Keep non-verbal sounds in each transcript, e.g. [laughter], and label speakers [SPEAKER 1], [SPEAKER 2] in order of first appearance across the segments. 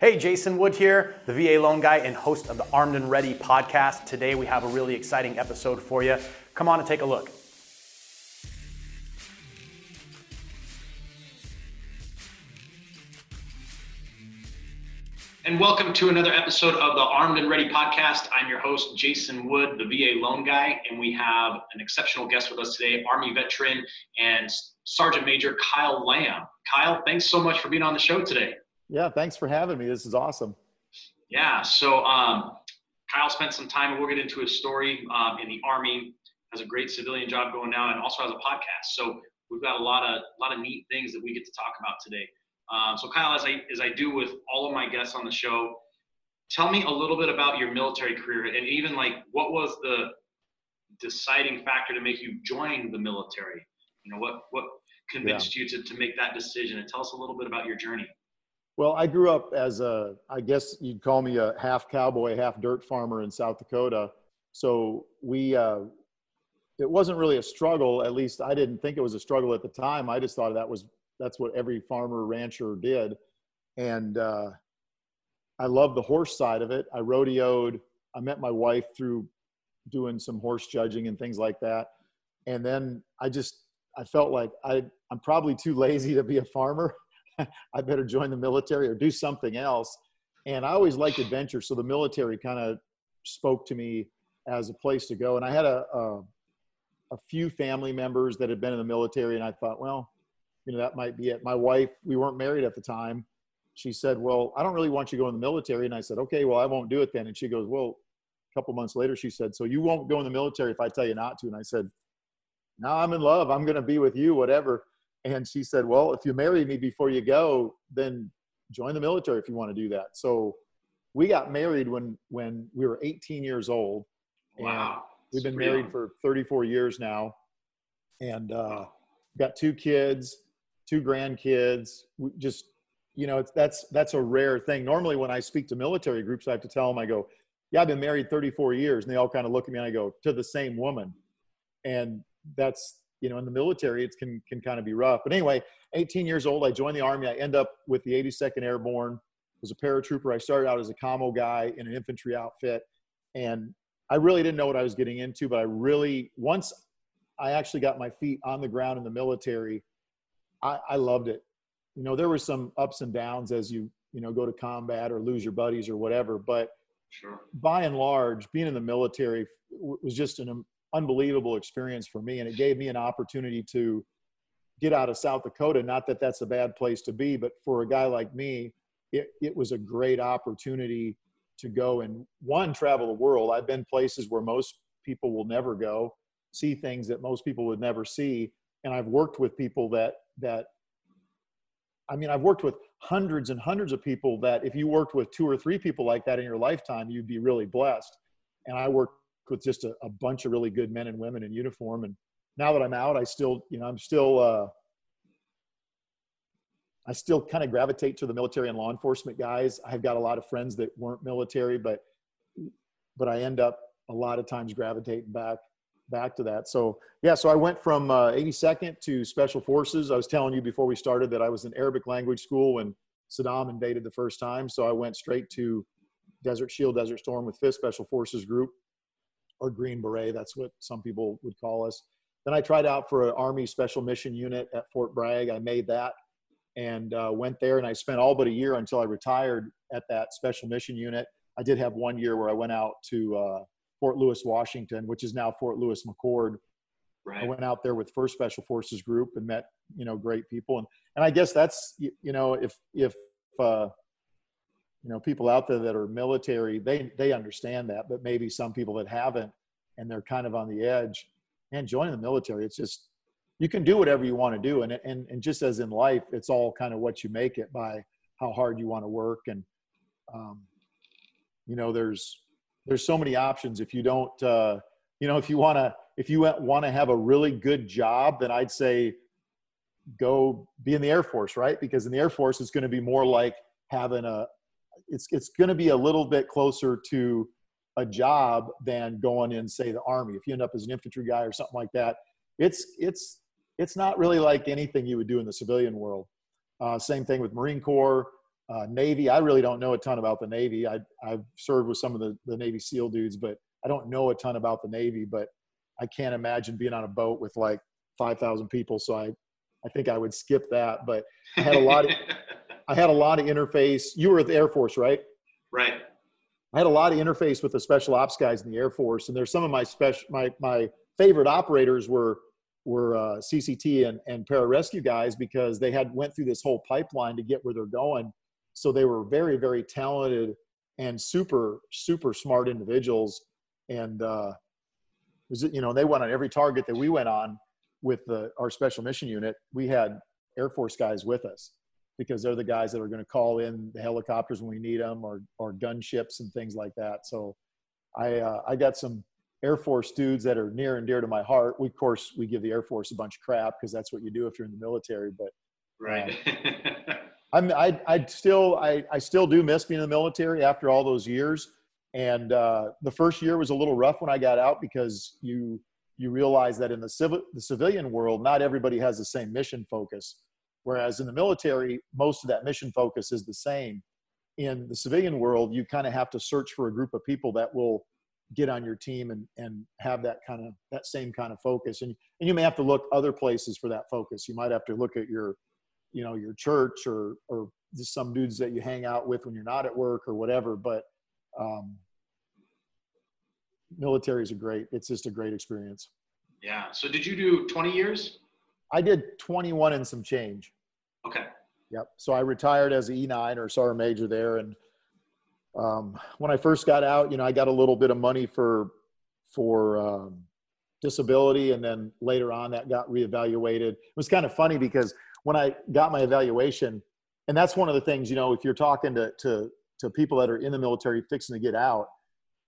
[SPEAKER 1] Hey, Jason Wood here, the VA loan guy and host of the Armed and Ready podcast. Today we have a really exciting episode for you. Come on and take a look. And welcome to another episode of the Armed and Ready podcast. I'm your host, Jason Wood, the VA loan guy, and we have an exceptional guest with us today, Army veteran and Sergeant Major Kyle Lamb. Kyle, thanks so much for being on the show today.
[SPEAKER 2] Yeah, thanks for having me. This is awesome.
[SPEAKER 1] Yeah, so um, Kyle spent some time, and we'll get into his story um, in the Army. Has a great civilian job going now, and also has a podcast. So we've got a lot of a lot of neat things that we get to talk about today. Um, so Kyle, as I as I do with all of my guests on the show, tell me a little bit about your military career, and even like what was the deciding factor to make you join the military? You know, what what convinced yeah. you to to make that decision? And tell us a little bit about your journey.
[SPEAKER 2] Well, I grew up as a, I guess you'd call me a half cowboy, half dirt farmer in South Dakota. So we, uh, it wasn't really a struggle. At least I didn't think it was a struggle at the time. I just thought that was that's what every farmer rancher did, and uh, I love the horse side of it. I rodeoed. I met my wife through doing some horse judging and things like that, and then I just I felt like I I'm probably too lazy to be a farmer. [laughs] I better join the military or do something else. And I always liked adventure, so the military kind of spoke to me as a place to go. And I had a, a, a few family members that had been in the military, and I thought, well, you know, that might be it. My wife, we weren't married at the time. She said, "Well, I don't really want you to go in the military." And I said, "Okay, well, I won't do it then." And she goes, "Well." A couple months later, she said, "So you won't go in the military if I tell you not to?" And I said, now I'm in love. I'm going to be with you, whatever." And she said, "Well, if you marry me before you go, then join the military if you want to do that." So we got married when when we were 18 years old.
[SPEAKER 1] Wow.
[SPEAKER 2] We've been married for 34 years now, and uh, got two kids, two grandkids. We just you know, it's, that's that's a rare thing. Normally, when I speak to military groups, I have to tell them, I go, "Yeah, I've been married 34 years," and they all kind of look at me and I go, "To the same woman," and that's you know in the military it can can kind of be rough. But anyway 18 years old i joined the army. I end up with the 82nd airborne. Was a paratrooper. I started out as a commo guy in an infantry outfit. And i really didn't know what i was getting into but i really once i actually got my feet on the ground in the military i, I loved it. You know there were some ups and downs as you you know go to combat or lose your buddies or whatever but
[SPEAKER 1] sure.
[SPEAKER 2] by and large being in the military was just an unbelievable experience for me and it gave me an opportunity to get out of south dakota. Not that that's a bad place to be but for a guy like me it, it was a great opportunity to go and one travel the world. I've been places where most people will never go see things that most people would never see and i've worked with people that that i mean i've worked with hundreds and hundreds of people that if you worked with two or three people like that in your lifetime you'd be really blessed. And i worked with just a, a, bunch of really good men and women in uniform. And now that I'm out, I still, you know, I'm still, uh, I still kind of gravitate to the military and law enforcement guys. I've got a lot of friends that weren't military, but, but I end up a lot of times gravitating back, back to that. So yeah, so I went from uh, 82nd to Special Forces. I was telling you before we started that I was in Arabic language school when Saddam invaded the first time. So I went straight to Desert Shield, Desert Storm with 5th Special Forces Group or Green Beret. That's what some people would call us. Then I tried out for an Army Special Mission Unit at Fort Bragg. I made that and uh, went there, and I spent all but a year until I retired at that Special Mission Unit. I did have one year where I went out to uh, Fort Lewis, Washington, which is now Fort Lewis McChord.
[SPEAKER 1] Right.
[SPEAKER 2] I went out there with First Special Forces Group and met you know great people, and and I guess that's you know if if uh, you know people out there that are military they they understand that but maybe some people that haven't and they're kind of on the edge. And joining the military it's just you can do whatever you want to do and and and just as in life it's all kind of what you make it by how hard you want to work and um, you know there's there's so many options. If you don't uh, you know if you want to if you want to have a really good job then i'd say go be in the air force right? Because in the air force it's going to be more like having a, it's it's going to be a little bit closer to a job than going in say the army if you end up as an infantry guy or something like that it's it's it's not really like anything you would do in the civilian world uh, same thing with marine corps Uh, Navy, I really don't know a ton about the Navy. I, I've served with some of the, the Navy SEAL dudes, but I don't know a ton about the Navy. But I can't imagine being on a boat with like 5,000 people. So I, I think I would skip that. But I had a lot of, [laughs] I had a lot of interface. You were at the Air Force, right?
[SPEAKER 1] Right.
[SPEAKER 2] I had a lot of interface with the special ops guys in the Air Force, and there's some of my special my my favorite operators were were uh, CCT and, and pararescue guys because they had went through this whole pipeline to get where they're going. So they were very very talented and super super smart individuals, and uh, was you know they went on every target that we went on with the, our special mission unit. We had Air Force guys with us, because they're the guys that are going to call in the helicopters when we need them or or gunships and things like that. So I uh, I got some Air Force dudes that are near and dear to my heart. We, of course, we give the Air Force a bunch of crap because that's what you do if you're in the military. But
[SPEAKER 1] right,
[SPEAKER 2] uh, [laughs] I'm I I still I I still do miss being in the military after all those years. And uh, the first year was a little rough when I got out because you you realize that in the civil the civilian world, not everybody has the same mission focus. Whereas in the military, most of that mission focus is the same. In the civilian world, you kind of have to search for a group of people that will get on your team and, and have that kind of that same kind of focus. And, and you may have to look other places for that focus. You might have to look at your, you know, your church or or just some dudes that you hang out with when you're not at work or whatever. But um, military is a great. It's just a great experience.
[SPEAKER 1] Yeah. So did you do 20 years?
[SPEAKER 2] I did 21 and some change.
[SPEAKER 1] Okay.
[SPEAKER 2] Yep. So I retired as an E9 or sergeant major there, and um, when I first got out, you know, I got a little bit of money for for um, disability, and then later on that got reevaluated. It was kind of funny because when I got my evaluation, and that's one of the things, you know, if you're talking to to to people that are in the military fixing to get out,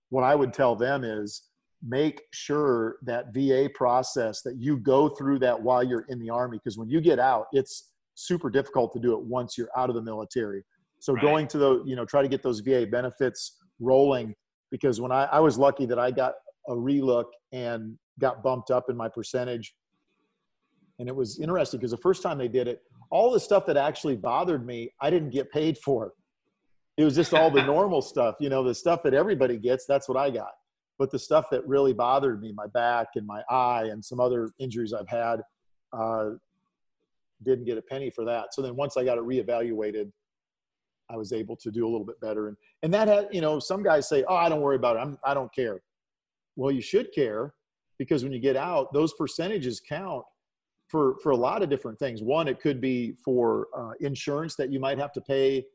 [SPEAKER 2] what I would tell them is make sure that VA process that you go through that while you're in the army because when you get out, it's super difficult to do it once you're out of the military. So right. going to the, you know, try to get those VA benefits rolling because when I, I was lucky that I got a relook and got bumped up in my percentage. And it was interesting because the first time they did it, all the stuff that actually bothered me, I didn't get paid for. It was just all the [laughs] normal stuff, you know, the stuff that everybody gets, that's what I got. But the stuff that really bothered me, my back and my eye and some other injuries I've had, uh, didn't get a penny for that. So then once I got it reevaluated, I was able to do a little bit better. And and that had, you know, some guys say, "Oh, I don't worry about it. I'm I don't care." Well, you should care because when you get out, those percentages count for for a lot of different things. One, it could be for uh, insurance that you might have to pay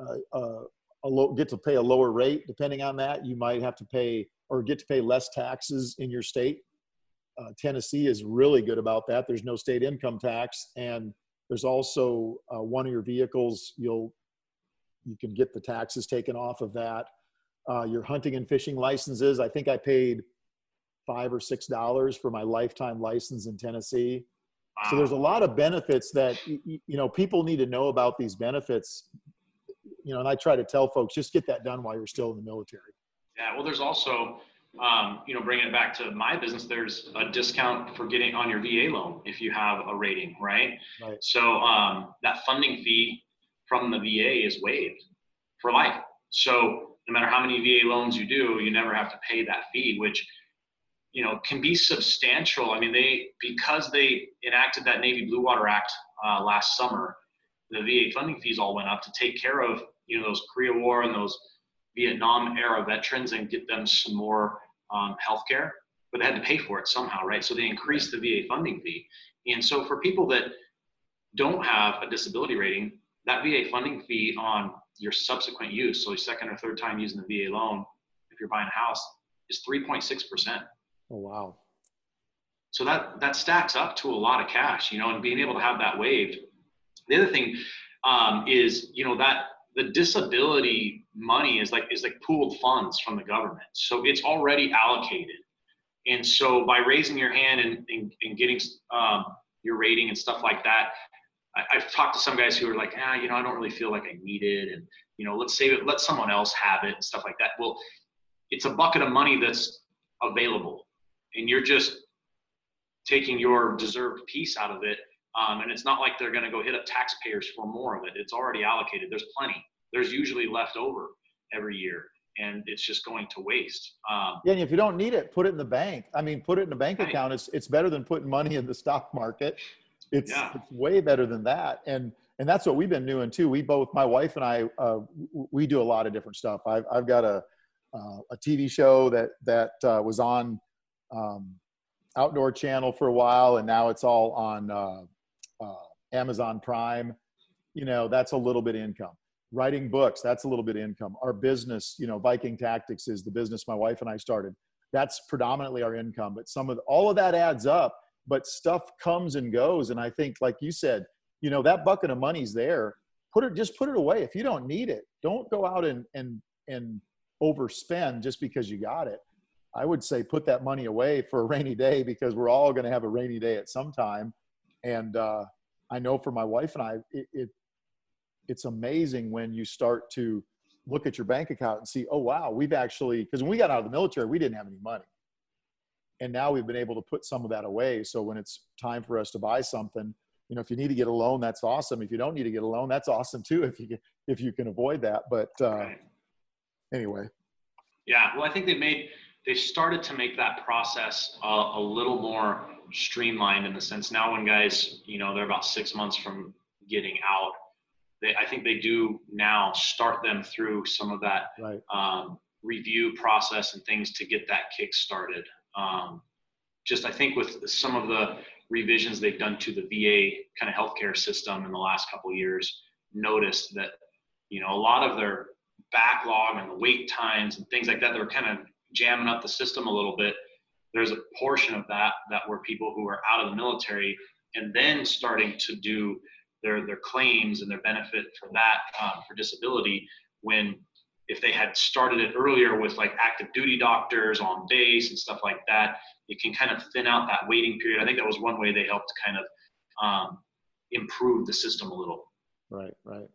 [SPEAKER 2] uh, uh, a low, get to pay a lower rate. Depending on that, you might have to pay or get to pay less taxes in your state uh, Tennessee is really good about that. There's no state income tax, and there's also uh, one of your vehicles you'll you can get the taxes taken off of that. Uh, your hunting and fishing licenses, I think I paid five or six dollars for my lifetime license in Tennessee. Wow. So there's a lot of benefits that you know people need to know about these benefits. You know, and I try to tell folks just get that done while you're still in the military.
[SPEAKER 1] Yeah, well, there's also um, you know, bringing it back to my business, there's a discount for getting on your VA loan if you have a rating, right? right. So um, that funding fee from the VA is waived for life. So no matter how many VA loans you do, you never have to pay that fee, which you know can be substantial. I mean, they because they enacted that Navy Blue Water Act uh, last summer, the VA funding fees all went up to take care of you know those Korea War and those Vietnam era veterans and get them some more um, healthcare, but they had to pay for it somehow, right? So they increased the VA funding fee. And so for people that don't have a disability rating, that VA funding fee on your subsequent use, so your second or third time using the VA loan, if you're buying a house, is 3.6%.
[SPEAKER 2] Oh, wow.
[SPEAKER 1] So that, that stacks up to a lot of cash, you know, and being able to have that waived. The other thing um, is, you know, that the disability money is like is like pooled funds from the government so it's already allocated and so by raising your hand and, and, and getting um, your rating and stuff like that I, have talked to some guys who are like ah you know i don't really feel like i need it and you know let's save it let someone else have it and stuff like that well it's a bucket of money that's available and you're just taking your deserved piece out of it um, and it's not like they're going to go hit up taxpayers for more of it. It's already allocated. There's plenty. There's usually left over every year and it's just going to waste. Um,
[SPEAKER 2] yeah, and if you don't need it, put it in the bank. I mean, put it in a bank account. It's it's better than putting money in the stock market. It's, yeah. it's way better than that. And and that's what we've been doing too. We both, my wife and I, uh, we do a lot of different stuff. I've I've got a uh, a TV show that that uh, was on um, Outdoor Channel for a while, and now it's all on uh, uh, Amazon Prime. You know, that's a little bit of income writing books that's a little bit of income. Our business you know viking tactics is the business my wife and i started. That's predominantly our income but some of all of that adds up but stuff comes and goes and i think like you said you know that bucket of money's there. Put it just put it away. If you don't need it don't go out and and and overspend just because you got it. I would say put that money away for a rainy day because we're all going to have a rainy day at some time. And uh, i know for my wife and i it, it it's amazing when you start to look at your bank account and see, oh wow, we've actually because when we got out of the military, we didn't have any money. And now we've been able to put some of that away. So when it's time for us to buy something, you know, if you need to get a loan, that's awesome. If you don't need to get a loan, that's awesome too. [laughs] If you can, if you can avoid that. But uh, right. anyway.
[SPEAKER 1] Yeah, well, I think they made they started to make that process uh, a little more streamlined in the sense now when guys, you know, they're about six months from getting out, they, I think they do now start them through some of that right. um, review process and things to get that kick started. Um, just I think with some of the revisions they've done to the VA kind of healthcare system in the last couple years, noticed that you know a lot of their backlog and the wait times and things like that, they're kind of jamming up the system a little bit. There's a portion of that that were people who are out of the military and then starting to do their their claims and their benefit for that um, for disability when if they had started it earlier with like active duty doctors on base and stuff like that, it can kind of thin out that waiting period. I think that was one way they helped kind of um, improve the system a little.
[SPEAKER 2] Right, right.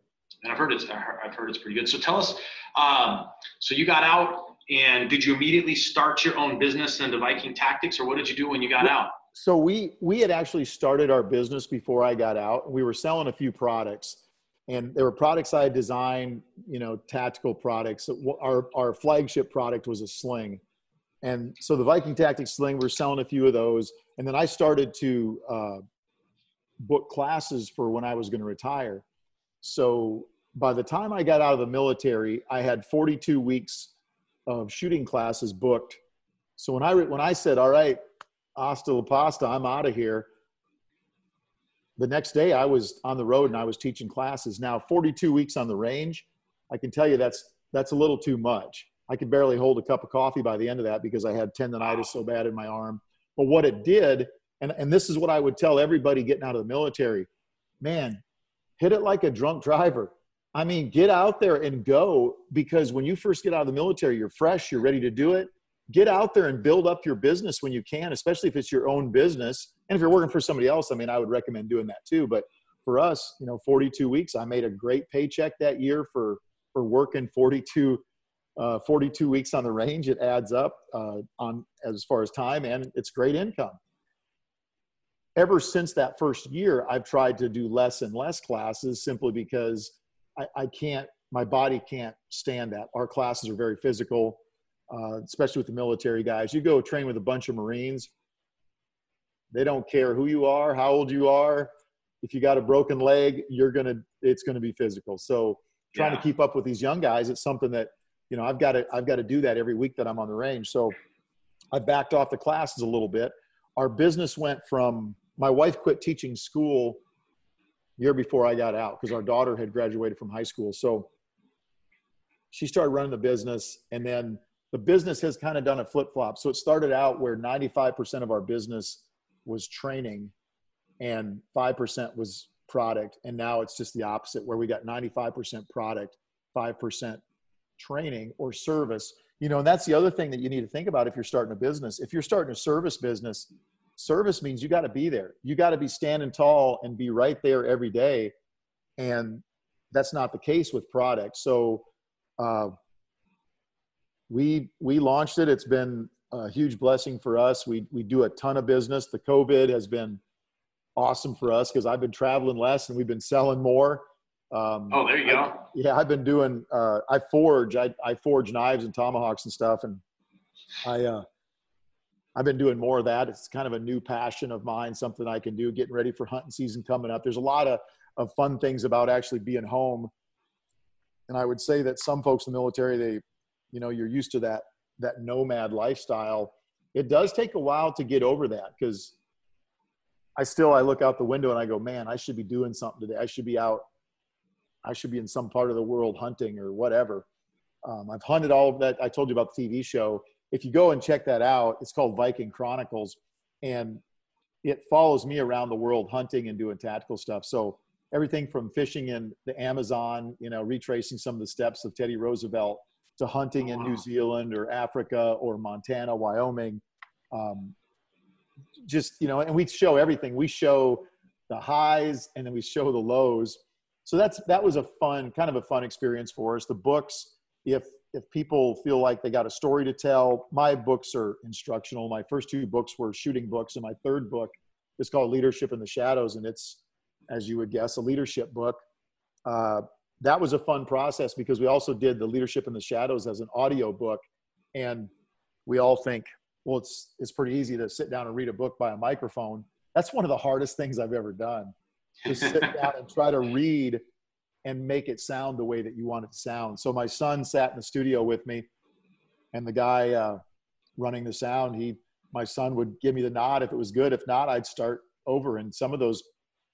[SPEAKER 1] And I've heard it's I've heard it's pretty good. So tell us, um, so you got out and did you immediately start your own business into Viking Tactics, or what did you do when you got out?
[SPEAKER 2] So we we had actually started our business before I got out. We were selling a few products, and there were products I had designed, you know, tactical products. Our our flagship product was a sling, and so the Viking Tactics sling. We are selling a few of those, and then I started to uh, book classes for when I was going to retire. So by the time I got out of the military, I had 42 weeks of shooting classes booked. So when I when I said, "All right, hasta la pasta, I'm out of here. The next day I was on the road and I was teaching classes. Now 42 weeks on the range, I can tell you that's that's a little too much. I could barely hold a cup of coffee by the end of that because I had tendonitis so bad in my arm. But what it did, and, and this is what I would tell everybody getting out of the military, man, hit it like a drunk driver. I mean, get out there and go because when you first get out of the military, you're fresh, you're ready to do it get out there and build up your business when you can, especially if it's your own business. And if you're working for somebody else, I mean, I would recommend doing that too. But for us, you know, 42 weeks, I made a great paycheck that year for for working 42 uh, 42 weeks on the range. It adds up uh, on as far as time, and it's great income. Ever since that first year, I've tried to do less and less classes simply because I, I can't. My body can't stand that. Our classes are very physical uh, especially with the military guys. You go train with a bunch of Marines, they don't care who you are, how old you are. If you got a broken leg, you're gonna it's gonna be physical. So trying yeah. to keep up with these young guys, it's something that you know I've got to I've got to do that every week that I'm on the range. So I backed off the classes a little bit. Our business went from my wife quit teaching school year before I got out because our daughter had graduated from high school. So she started running the business and then the business has kind of done a flip flop. So it started out where 95% of our business was training and 5% was product. And now it's just the opposite where we got 95% product, 5% training or service. You know, and that's the other thing that you need to think about if you're starting a business. If you're starting a service business, service means you got to be there. You got to be standing tall and be right there every day. And that's not the case with product. So, uh, we we launched it. It's been a huge blessing for us. We we do a ton of business. The COVID has been awesome for us because I've been traveling less and we've been selling more. Um,
[SPEAKER 1] oh, there you
[SPEAKER 2] I,
[SPEAKER 1] go.
[SPEAKER 2] Yeah, I've been doing. Uh, I forge. I, I forge knives and tomahawks and stuff, and I uh, I've been doing more of that. It's kind of a new passion of mine, something I can do. Getting ready for hunting season coming up. There's a lot of of fun things about actually being home, and I would say that some folks in the military, they, you know, you're used to that that nomad lifestyle. It does take a while to get over that because I still I look out the window and I go, man, I should be doing something today. I should be out I should be in some part of the world hunting or whatever. Um, I've hunted all of that. I told you about the TV show. If you go and check that out, it's called Viking Chronicles, and it follows me around the world hunting and doing tactical stuff. So everything from fishing in the Amazon, you know, retracing some of the steps of Teddy Roosevelt, to hunting in New Zealand or Africa or Montana, Wyoming. Um, just you know, and we show everything. We show the highs and then we show the lows. So that's that was a fun kind of a fun experience for us. The books if if people feel like they got a story to tell my books are instructional. My first two books were shooting books and my third book is called leadership in the shadows. And it's as you would guess a leadership book. Uh, that was a fun process because we also did the leadership in the shadows as an audio book and we all think well it's it's pretty easy to sit down and read a book by a microphone that's one of the hardest things i've ever done to sit [laughs] down and try to read and make it sound the way that you want it to sound. So my son sat in the studio with me, and the guy uh, running the sound, he, my son would give me the nod if it was good. If not, I'd start over. And some of those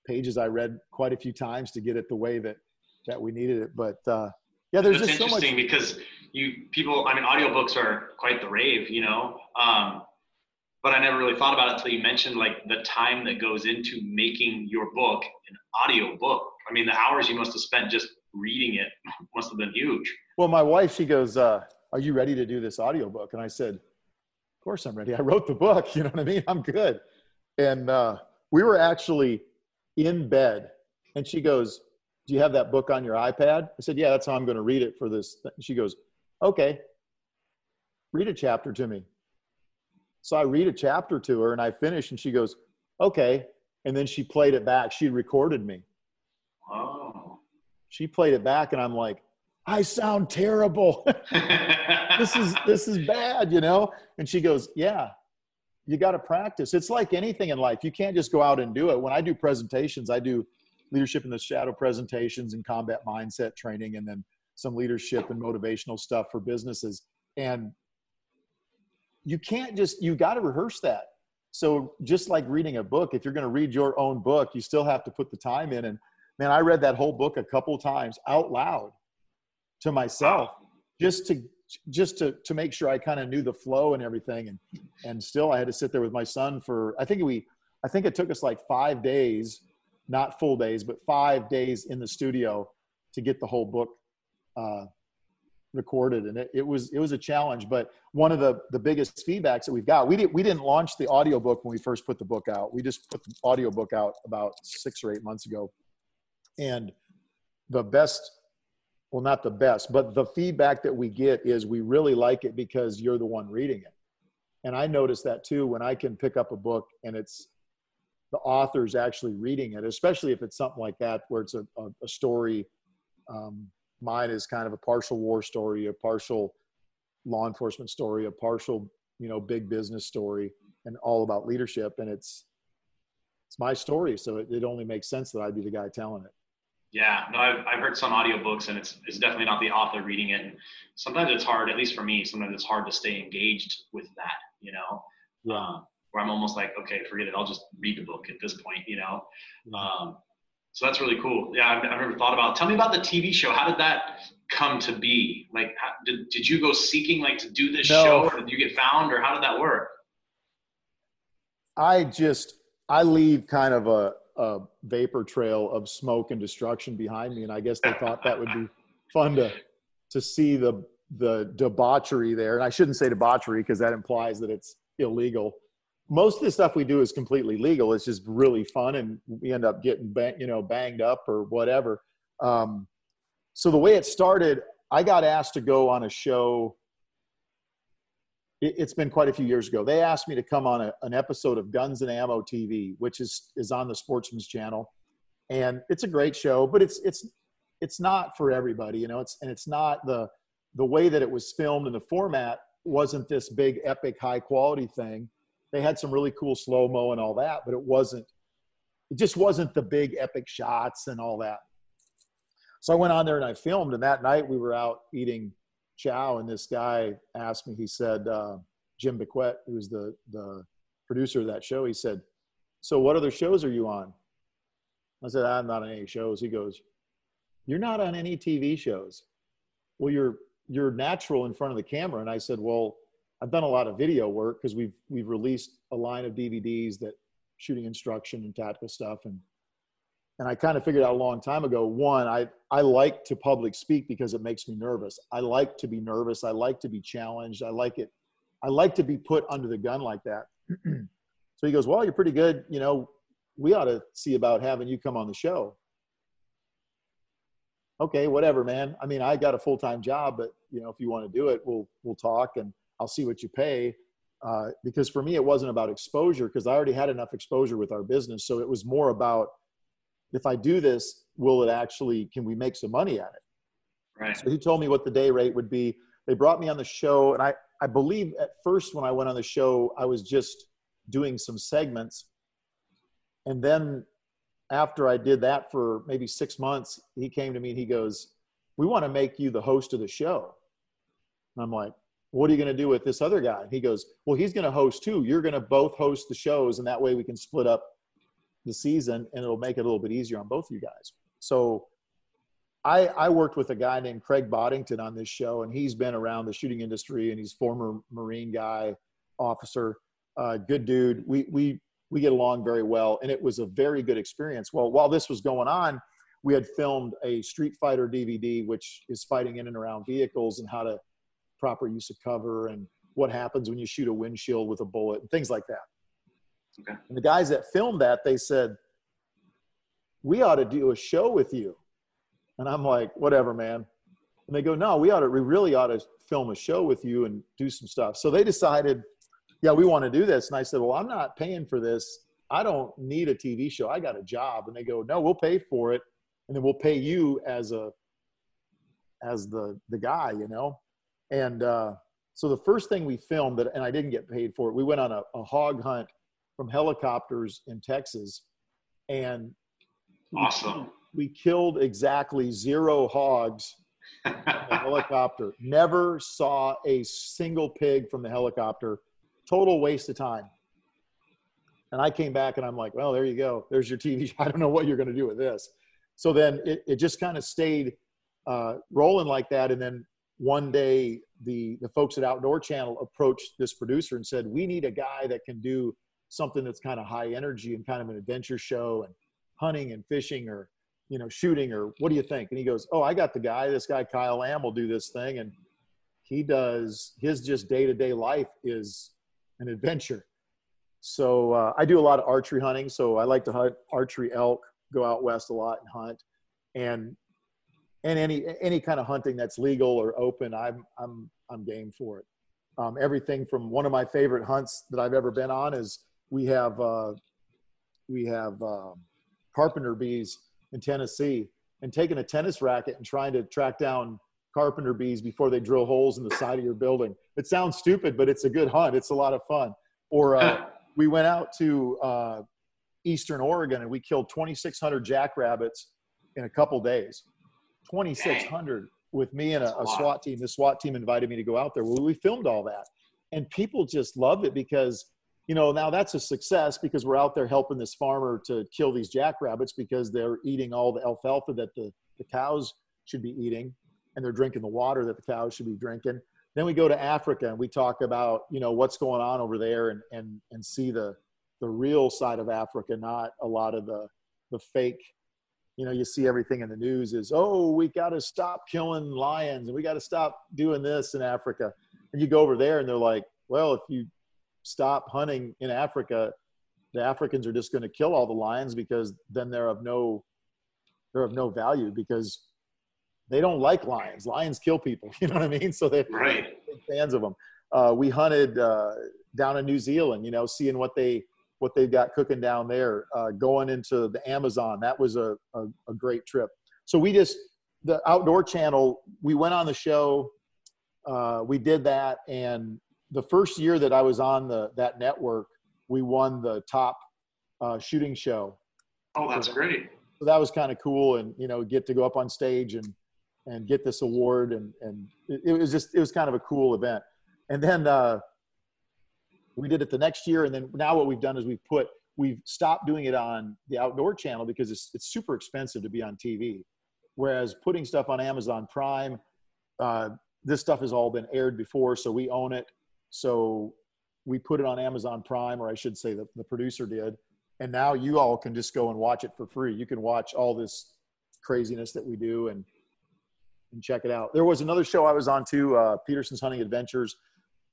[SPEAKER 2] pages I read quite a few times to get it the way that that we needed it. But uh, yeah, there's
[SPEAKER 1] That's
[SPEAKER 2] just so much.
[SPEAKER 1] interesting because you people. I mean, audiobooks are quite the rave, you know. Um, but I never really thought about it until you mentioned like the time that goes into making your book an audio book. I mean, the hours you must have spent just reading it [laughs] must have been huge.
[SPEAKER 2] Well, my wife, she goes, uh, "Are you ready to do this audio book?" And I said, "Of course I'm ready. I wrote the book. [laughs] You know what I mean? I'm good." And uh, we were actually in bed, and she goes, "Do you have that book on your iPad?" I said, "Yeah, that's how I'm going to read it for this." She goes, "Okay, read a chapter to me." So I read a chapter to her and I finish and she goes, okay. And then she played it back. She recorded me.
[SPEAKER 1] Oh.
[SPEAKER 2] She played it back and I'm like, I sound terrible. [laughs] this is this is bad, you know? And she goes, Yeah, you got to practice. It's like anything in life. You can't just go out and do it. When I do presentations, I do leadership in the shadow presentations and combat mindset training and then some leadership and motivational stuff for businesses. And you can't just you got to rehearse that. So just like reading a book if you're going to read your own book you still have to put the time in. And man i read that whole book a couple times out loud to myself just to just to to make sure i kind of knew the flow and everything. And and still i had to sit there with my son for i think we i think it took us like five days not full days but five days in the studio to get the whole book uh, recorded. And it, it was it was a challenge but one of the the biggest feedbacks that we've got we didn't we didn't launch the audio book when we first put the book out. We just put the audio book out about six or eight months ago. And the best well not the best but the feedback that we get is we really like it because you're the one reading it. And i notice that too when i can pick up a book and it's the author's actually reading it especially if it's something like that where it's a, a, a story um, mine is kind of a partial war story, a partial law enforcement story, a partial, you know, big business story, and all about leadership. And it's it's my story, so it, it only makes sense that I'd be the guy telling it.
[SPEAKER 1] Yeah, no, I've, I've heard some audiobooks and it's, it's definitely not the author reading it. And sometimes it's hard, at least for me, sometimes it's hard to stay engaged with that, you know, yeah. Um, where I'm almost like, okay, forget it. I'll just read the book at this point, you know? Um, so that's really cool. Yeah, I've, I've never thought about. It. Tell me about the TV show. How did that come to be? Like, how, did did you go seeking like to do this no. show, or did you get found, or how did that work?
[SPEAKER 2] I just I leave kind of a, a vapor trail of smoke and destruction behind me, and I guess they thought that would be [laughs] fun to to see the the debauchery there. And I shouldn't say debauchery because that implies that it's illegal most of the stuff we do is completely legal. It's just really fun, and we end up getting bang, you know banged up or whatever. Um, so the way it started, I got asked to go on a show. It, has been quite a few years ago. They asked me to come on a, an episode of Guns and Ammo TV, which is is on the Sportsman's Channel, and it's a great show. But it's it's it's not for everybody, you know. It's and it's not the the way that it was filmed and the format wasn't this big epic high quality thing. They had some really cool slow mo and all that, but it wasn't. It just wasn't the big epic shots and all that. So I went on there and I filmed, and that night we were out eating chow, and this guy asked me. He said, uh, Jim Bequette, who was the the producer of that show, he said, "So what other shows are you on?" I said, "I'm not on any shows." He goes, "You're not on any TV shows." Well, you're you're natural in front of the camera, and I said, "Well, I've done a lot of video work because we've we've released a line of DVDs that shooting instruction and tactical stuff and." and I kind of figured out a long time ago. One, I I like to public speak because it makes me nervous. I like to be nervous. I like to be challenged. I like it. I like to be put under the gun like that. [clears throat] so he goes, "Well, you're pretty good. You know, we ought to see about having you come on the show." Okay, whatever, man. I mean, I got a full time job, but you know, if you want to do it, we'll we'll talk and I'll see what you pay. Uh, because for me, it wasn't about exposure because I already had enough exposure with our business. So it was more about if I do this, will it actually, can we make some money at it?
[SPEAKER 1] Right.
[SPEAKER 2] So he told me what the day rate would be. They brought me on the show, and I, I believe at first when I went on the show, I was just doing some segments. And then after I did that for maybe six months, he came to me and he goes, We want to make you the host of the show. And I'm like, What are you going to do with this other guy? And he goes, Well, he's going to host too. You're going to both host the shows, and that way we can split up the season and it'll make it a little bit easier on both of you guys. So I, I worked with a guy named Craig Boddington on this show, and he's been around the shooting industry and he's former Marine guy, officer, uh, good dude. We, we, we get along very well, and it was a very good experience. Well, while this was going on, we had filmed a Street Fighter DVD, which is fighting in and around vehicles and how to proper use of cover and what happens when you shoot a windshield with a bullet and things like that. Okay. And the guys that filmed that, they said, we ought to do a show with you. And I'm like, whatever, man. And they go, no, we ought to, we really ought to film a show with you and do some stuff. So they decided, yeah, we want to do this. And I said, well, I'm not paying for this. I don't need a TV show. I got a job. And they go, no, we'll pay for it. And then we'll pay you as a, as the, the guy, you know? And, uh, so the first thing we filmed that, and I didn't get paid for it, we went on a, a hog hunt from helicopters in Texas. And
[SPEAKER 1] awesome.
[SPEAKER 2] We, we killed exactly zero hogs from the [laughs] helicopter. Never saw a single pig from the helicopter. Total waste of time. And I came back and I'm like, well, there you go. There's your TV. [laughs] I don't know what you're going to do with this. So then it, it just kind of stayed uh, rolling like that. And then one day the, the folks at Outdoor Channel approached this producer and said, we need a guy that can do something that's kind of high energy and kind of an adventure show and hunting and fishing or you know shooting or what do you think? And he goes oh i got the guy. This guy kyle lamb will do this thing. And he does his just day-to-day life is an adventure. So uh, i do a lot of archery hunting. So i like to hunt archery elk go out west a lot and hunt. And and any any kind of hunting that's legal or open i'm i'm i'm game for it um, everything from one of my favorite hunts that i've ever been on is we have uh, we have uh, carpenter bees in Tennessee, and taking a tennis racket and trying to track down carpenter bees before they drill holes in the side of your building. It sounds stupid, but it's a good hunt. It's a lot of fun. Or uh, [laughs] we went out to uh, Eastern Oregon and we killed 2,600 jackrabbits in a couple days. 2,600 with me and a, a SWAT team. The SWAT team invited me to go out there. Well, we filmed all that, and people just loved it because you know, now that's a success because we're out there helping this farmer to kill these jackrabbits because they're eating all the alfalfa that the, the cows should be eating and they're drinking the water that the cows should be drinking. Then we go to Africa and we talk about, you know, what's going on over there and, and, and see the, the real side of Africa, not a lot of the, the fake, you know, you see everything in the news is, oh, we got to stop killing lions and we got to stop doing this in Africa. And you go over there and they're like, well, if you stop hunting in Africa, the Africans are just going to kill all the lions because then they're of no they're of no value because they don't like lions. Lions kill people. [laughs] You know what I mean? So they're
[SPEAKER 1] right.
[SPEAKER 2] fans of them. Uh, we hunted uh, down in New Zealand. You know, seeing what they what they've got cooking down there. Uh, going into the Amazon. That was a, a, a great trip. So we just the outdoor channel, we went on the show. Uh, we did that, and the first year that I was on the that network, we won the top uh, shooting show.
[SPEAKER 1] Oh, that's great.
[SPEAKER 2] So that was kind of cool, and you know, get to go up on stage and and get this award, and and it, it was just it was kind of a cool event. And then uh, we did it the next year, and then now what we've done is we've put we've stopped doing it on the outdoor channel because it's it's super expensive to be on TV. Whereas putting stuff on Amazon Prime, uh, this stuff has all been aired before, so we own it. So we put it on Amazon Prime, or I should say the, the producer did. And now you all can just go and watch it for free. You can watch all this craziness that we do and and check it out. There was another show I was on too, uh, Peterson's Hunting Adventures.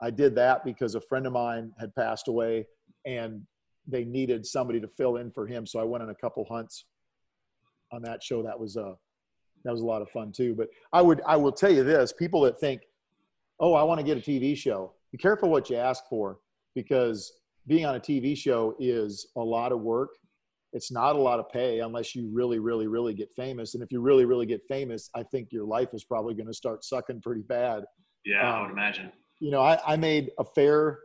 [SPEAKER 2] I did that because a friend of mine had passed away and they needed somebody to fill in for him. So I went on a couple hunts on that show. That was uh that was a lot of fun too. But I would I will tell you this: people that think, "Oh, I want to get a TV show," be careful what you ask for because being on a TV show is a lot of work. It's not a lot of pay unless you really, really, really get famous. And if you really, really get famous, I think your life is probably going to start sucking pretty bad.
[SPEAKER 1] Yeah, um, I would imagine.
[SPEAKER 2] You know, I, I made a fair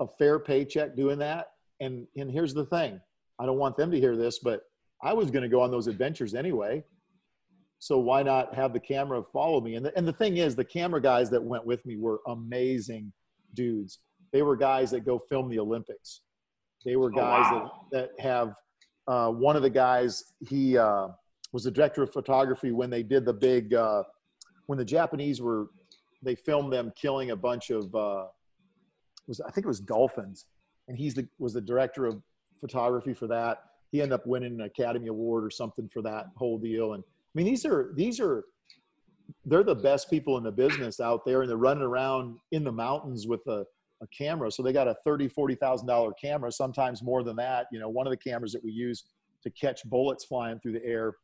[SPEAKER 2] a fair paycheck doing that. And and here's the thing. I don't want them to hear this, but I was going to go on those adventures anyway. So why not have the camera follow me? And the, and the thing is, the camera guys that went with me were amazing dudes. They were guys that go film the Olympics. They were oh, guys oh, wow. that, that have uh, one of the guys, he uh, was the director of photography when they did the big, uh, when the Japanese were, they filmed them killing a bunch of, uh, was I think it was dolphins. And he's the, was the director of photography for that. He ended up winning an Academy Award or something for that whole deal. And I mean, these are these are they're the best people in the business out there, and they're running around in the mountains with a, a camera. So they got a thirty, forty thousand dollar camera, sometimes more than that. You know, one of the cameras that we use to catch bullets flying through the air.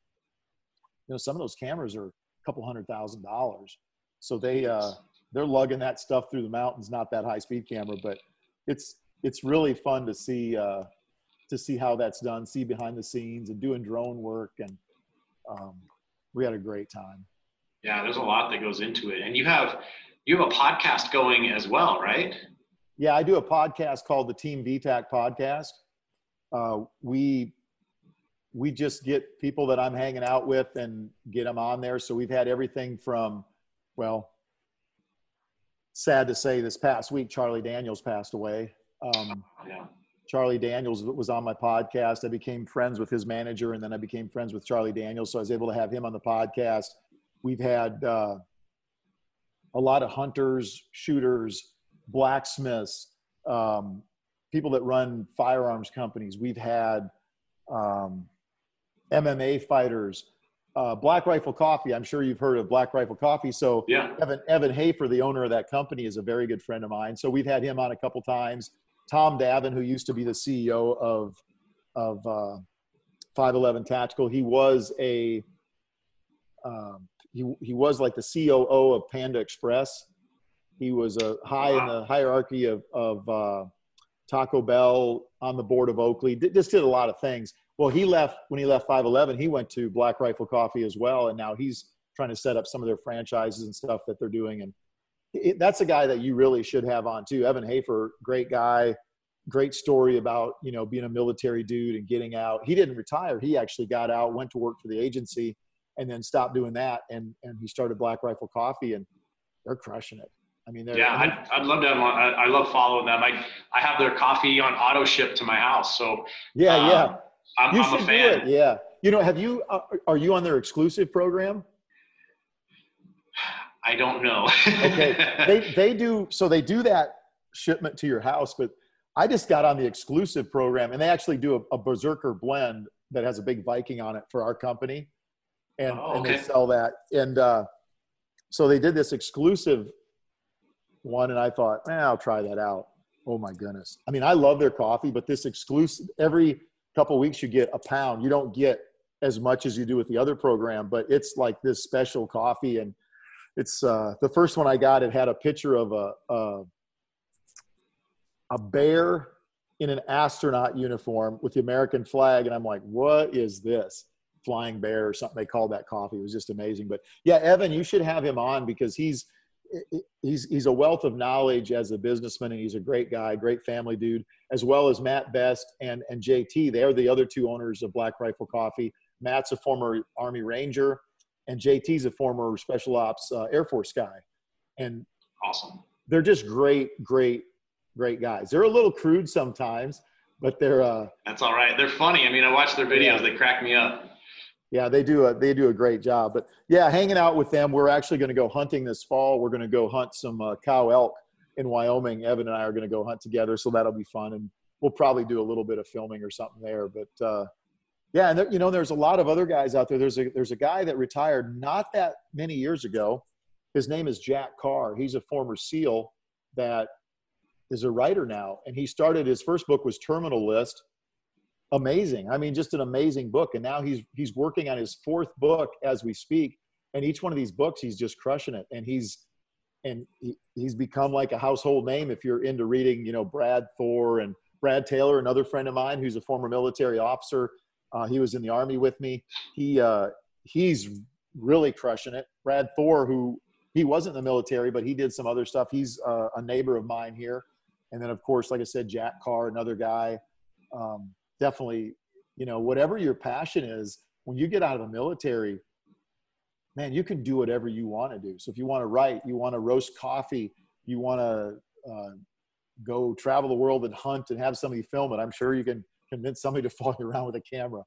[SPEAKER 2] You know, some of those cameras are a couple hundred thousand dollars. So they uh, they're lugging that stuff through the mountains. Not that high speed camera, but it's it's really fun to see uh, to see how that's done, see behind the scenes, and doing drone work and um, we had a great time.
[SPEAKER 1] Yeah, there's a lot that goes into it, and you have you have a podcast going as well, right?
[SPEAKER 2] Yeah, I do a podcast called the Team VTAC Podcast. Uh, we we just get people that I'm hanging out with and get them on there. So we've had everything from, well, sad to say, this past week Charlie Daniels passed away. Um, yeah. Charlie Daniels was on my podcast. I became friends with his manager, and then I became friends with Charlie Daniels. So I was able to have him on the podcast. We've had uh, a lot of hunters, shooters, blacksmiths, um, people that run firearms companies. We've had um, MMA fighters, uh, Black Rifle Coffee. I'm sure you've heard of Black Rifle Coffee. So
[SPEAKER 1] yeah.
[SPEAKER 2] Evan Evan Hafer, the owner of that company, is a very good friend of mine. So we've had him on a couple times. Tom Davin, who used to be the CEO of of uh, 511 Tactical, he was a um, he he was like the COO of Panda Express. He was a high wow. in the hierarchy of of uh, Taco Bell on the board of Oakley. D- just did a lot of things. Well, he left when he left 511. He went to Black Rifle Coffee as well, and now he's trying to set up some of their franchises and stuff that they're doing. And it, that's a guy that you really should have on too. Evan Hafer, great guy, great story about you know being a military dude and getting out. He didn't retire. He actually got out, went to work for the agency, and then stopped doing that. And and he started Black Rifle Coffee, and they're crushing it. I mean,
[SPEAKER 1] yeah, I mean, I'd, I'd love to. I, I love following them. I I have their coffee on auto ship to my house. So
[SPEAKER 2] yeah, um, yeah,
[SPEAKER 1] I'm, you I'm a fan.
[SPEAKER 2] Yeah, you know, have you? Uh, are you on their exclusive program?
[SPEAKER 1] I don't know.
[SPEAKER 2] okay, [laughs] they they do so they do that shipment to your house, but I just got on the exclusive program, and they actually do a, a Berserker blend that has a big Viking on it for our company, and oh, okay. and they sell that. And uh, so they did this exclusive one, and I thought, eh, I'll try that out. Oh my goodness! I mean, I love their coffee, but this exclusive every couple weeks you get a pound. You don't get as much as you do with the other program, but it's like this special coffee and it's uh, the first one I got. It had a picture of a, a, a bear in an astronaut uniform with the American flag, and I'm like, what is this? flying bear or something they called that coffee. It was just amazing. But yeah, Evan, you should have him on because he's he's he's a wealth of knowledge as a businessman and he's a great guy, great family dude, as well as Matt Best and and JT. They are the other two owners of Black Rifle Coffee. Matt's a former Army Ranger, and JT's a former Special Ops uh, Air Force guy. And
[SPEAKER 1] awesome.
[SPEAKER 2] They're just great, great, great guys. They're a little crude sometimes, but they're. Uh,
[SPEAKER 1] That's all right. They're funny. I mean, I watch their videos. Yeah. They crack me up
[SPEAKER 2] yeah they do a they do a great job but yeah hanging out with them we're actually going to go hunting this fall. We're going to go hunt some uh, cow elk in wyoming. Evan and i are going to go hunt together so that'll be fun and we'll probably do a little bit of filming or something there but uh, yeah and there, you know there's a lot of other guys out there. There's a there's a guy that retired not that many years ago. His name is jack carr. He's a former seal that is a writer now and he started his first book was terminal list amazing. I mean, just an amazing book. And now he's he's working on his fourth book as we speak. And each one of these books, he's just crushing it. And he's and he, he's become like a household name if you're into reading, you know, Brad Thor and Brad Taylor, another friend of mine who's a former military officer. Uh, he was in the army with me. He uh, he's really crushing it. Brad Thor, who he wasn't in the military, but he did some other stuff. He's uh, a neighbor of mine here. And then, of course, like I said, Jack Carr, another guy. Um, definitely, you know, whatever your passion is, when you get out of the military, man, you can do whatever you want to do. So if you want to write, you want to roast coffee, you want to uh, go travel the world and hunt and have somebody film it, I'm sure you can convince somebody to [laughs] follow you around with a camera.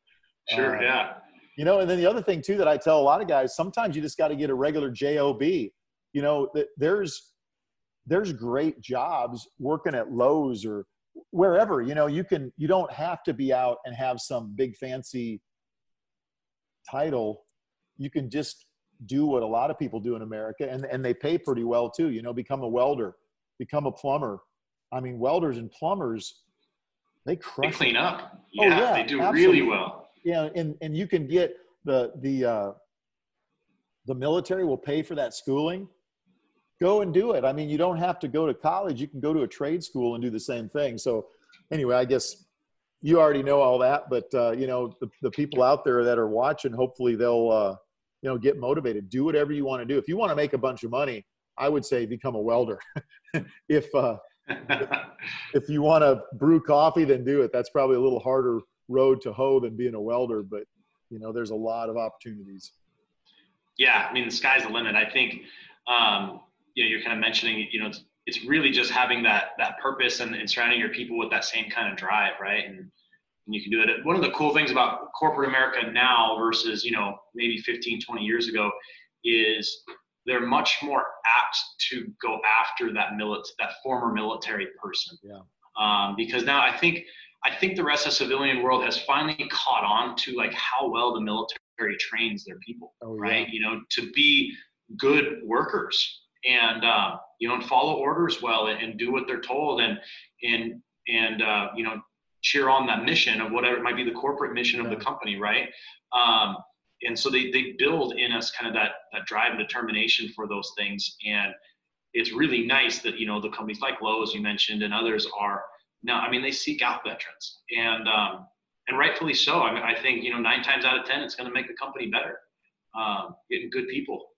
[SPEAKER 1] Sure, uh, yeah.
[SPEAKER 2] You know, and then the other thing too that I tell a lot of guys, sometimes you just got to get a regular job. You know, there's there's great jobs working at Lowe's or wherever you know you can you don't have to be out and have some big fancy title. You can just do what a lot of people do in america and, and they pay pretty well too you know become a welder become a plumber. I mean welders and plumbers they crush
[SPEAKER 1] they clean up. Yeah, oh, yeah they do absolutely. really well.
[SPEAKER 2] yeah and and you can get the the uh the military will pay for that schooling go and do it. I mean, you don't have to go to college. You can go to a trade school and do the same thing. So anyway, I guess you already know all that, but uh, you know, the, the people out there that are watching, hopefully they'll, uh, you know, get motivated, do whatever you want to do. If you want to make a bunch of money, I would say become a welder. [laughs] if, uh, [laughs] if you want to brew coffee, then do it. That's probably a little harder road to hoe than being a welder, but you know, there's a lot of opportunities.
[SPEAKER 1] Yeah. I mean, the sky's the limit. I think, um, you know you're kind of mentioning you know it's, it's really just having that that purpose and, and surrounding your people with that same kind of drive right? And, and you can do it. One of the cool things about corporate america now versus you know maybe 15 20 years ago is they're much more apt to go after that milit that former military person.
[SPEAKER 2] Yeah.
[SPEAKER 1] Um, because now i think i think the rest of the civilian world has finally caught on to like how well the military trains their people oh, right? Yeah. you know to be good workers and uh, you know and follow orders well and, and, do what they're told and and and uh, you know cheer on that mission of whatever it might be the corporate mission of the company right? Um, and so they, they build in us kind of that that drive and determination for those things. And it's really nice that you know the companies like Lowe's you mentioned and others are now I mean they seek out veterans. And um, and rightfully so. I mean I think you know nine times out of ten it's going to make the company better um, getting good people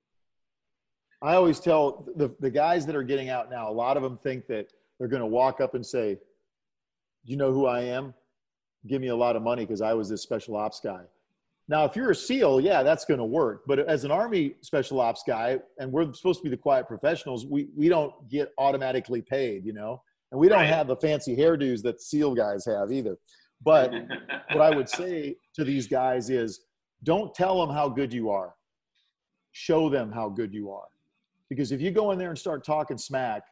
[SPEAKER 2] I always tell the, the guys that are getting out now, a lot of them think that they're going to walk up and say, you know who I am? Give me a lot of money because I was this special ops guy. Now, if you're a SEAL, yeah, that's going to work. But as an Army special ops guy, and we're supposed to be the quiet professionals, we, we don't get automatically paid, you know? And we don't right. have the fancy hairdos that SEAL guys have either. But [laughs] what I would say to these guys is don't tell them how good you are, show them how good you are because if you go in there and start talking smack,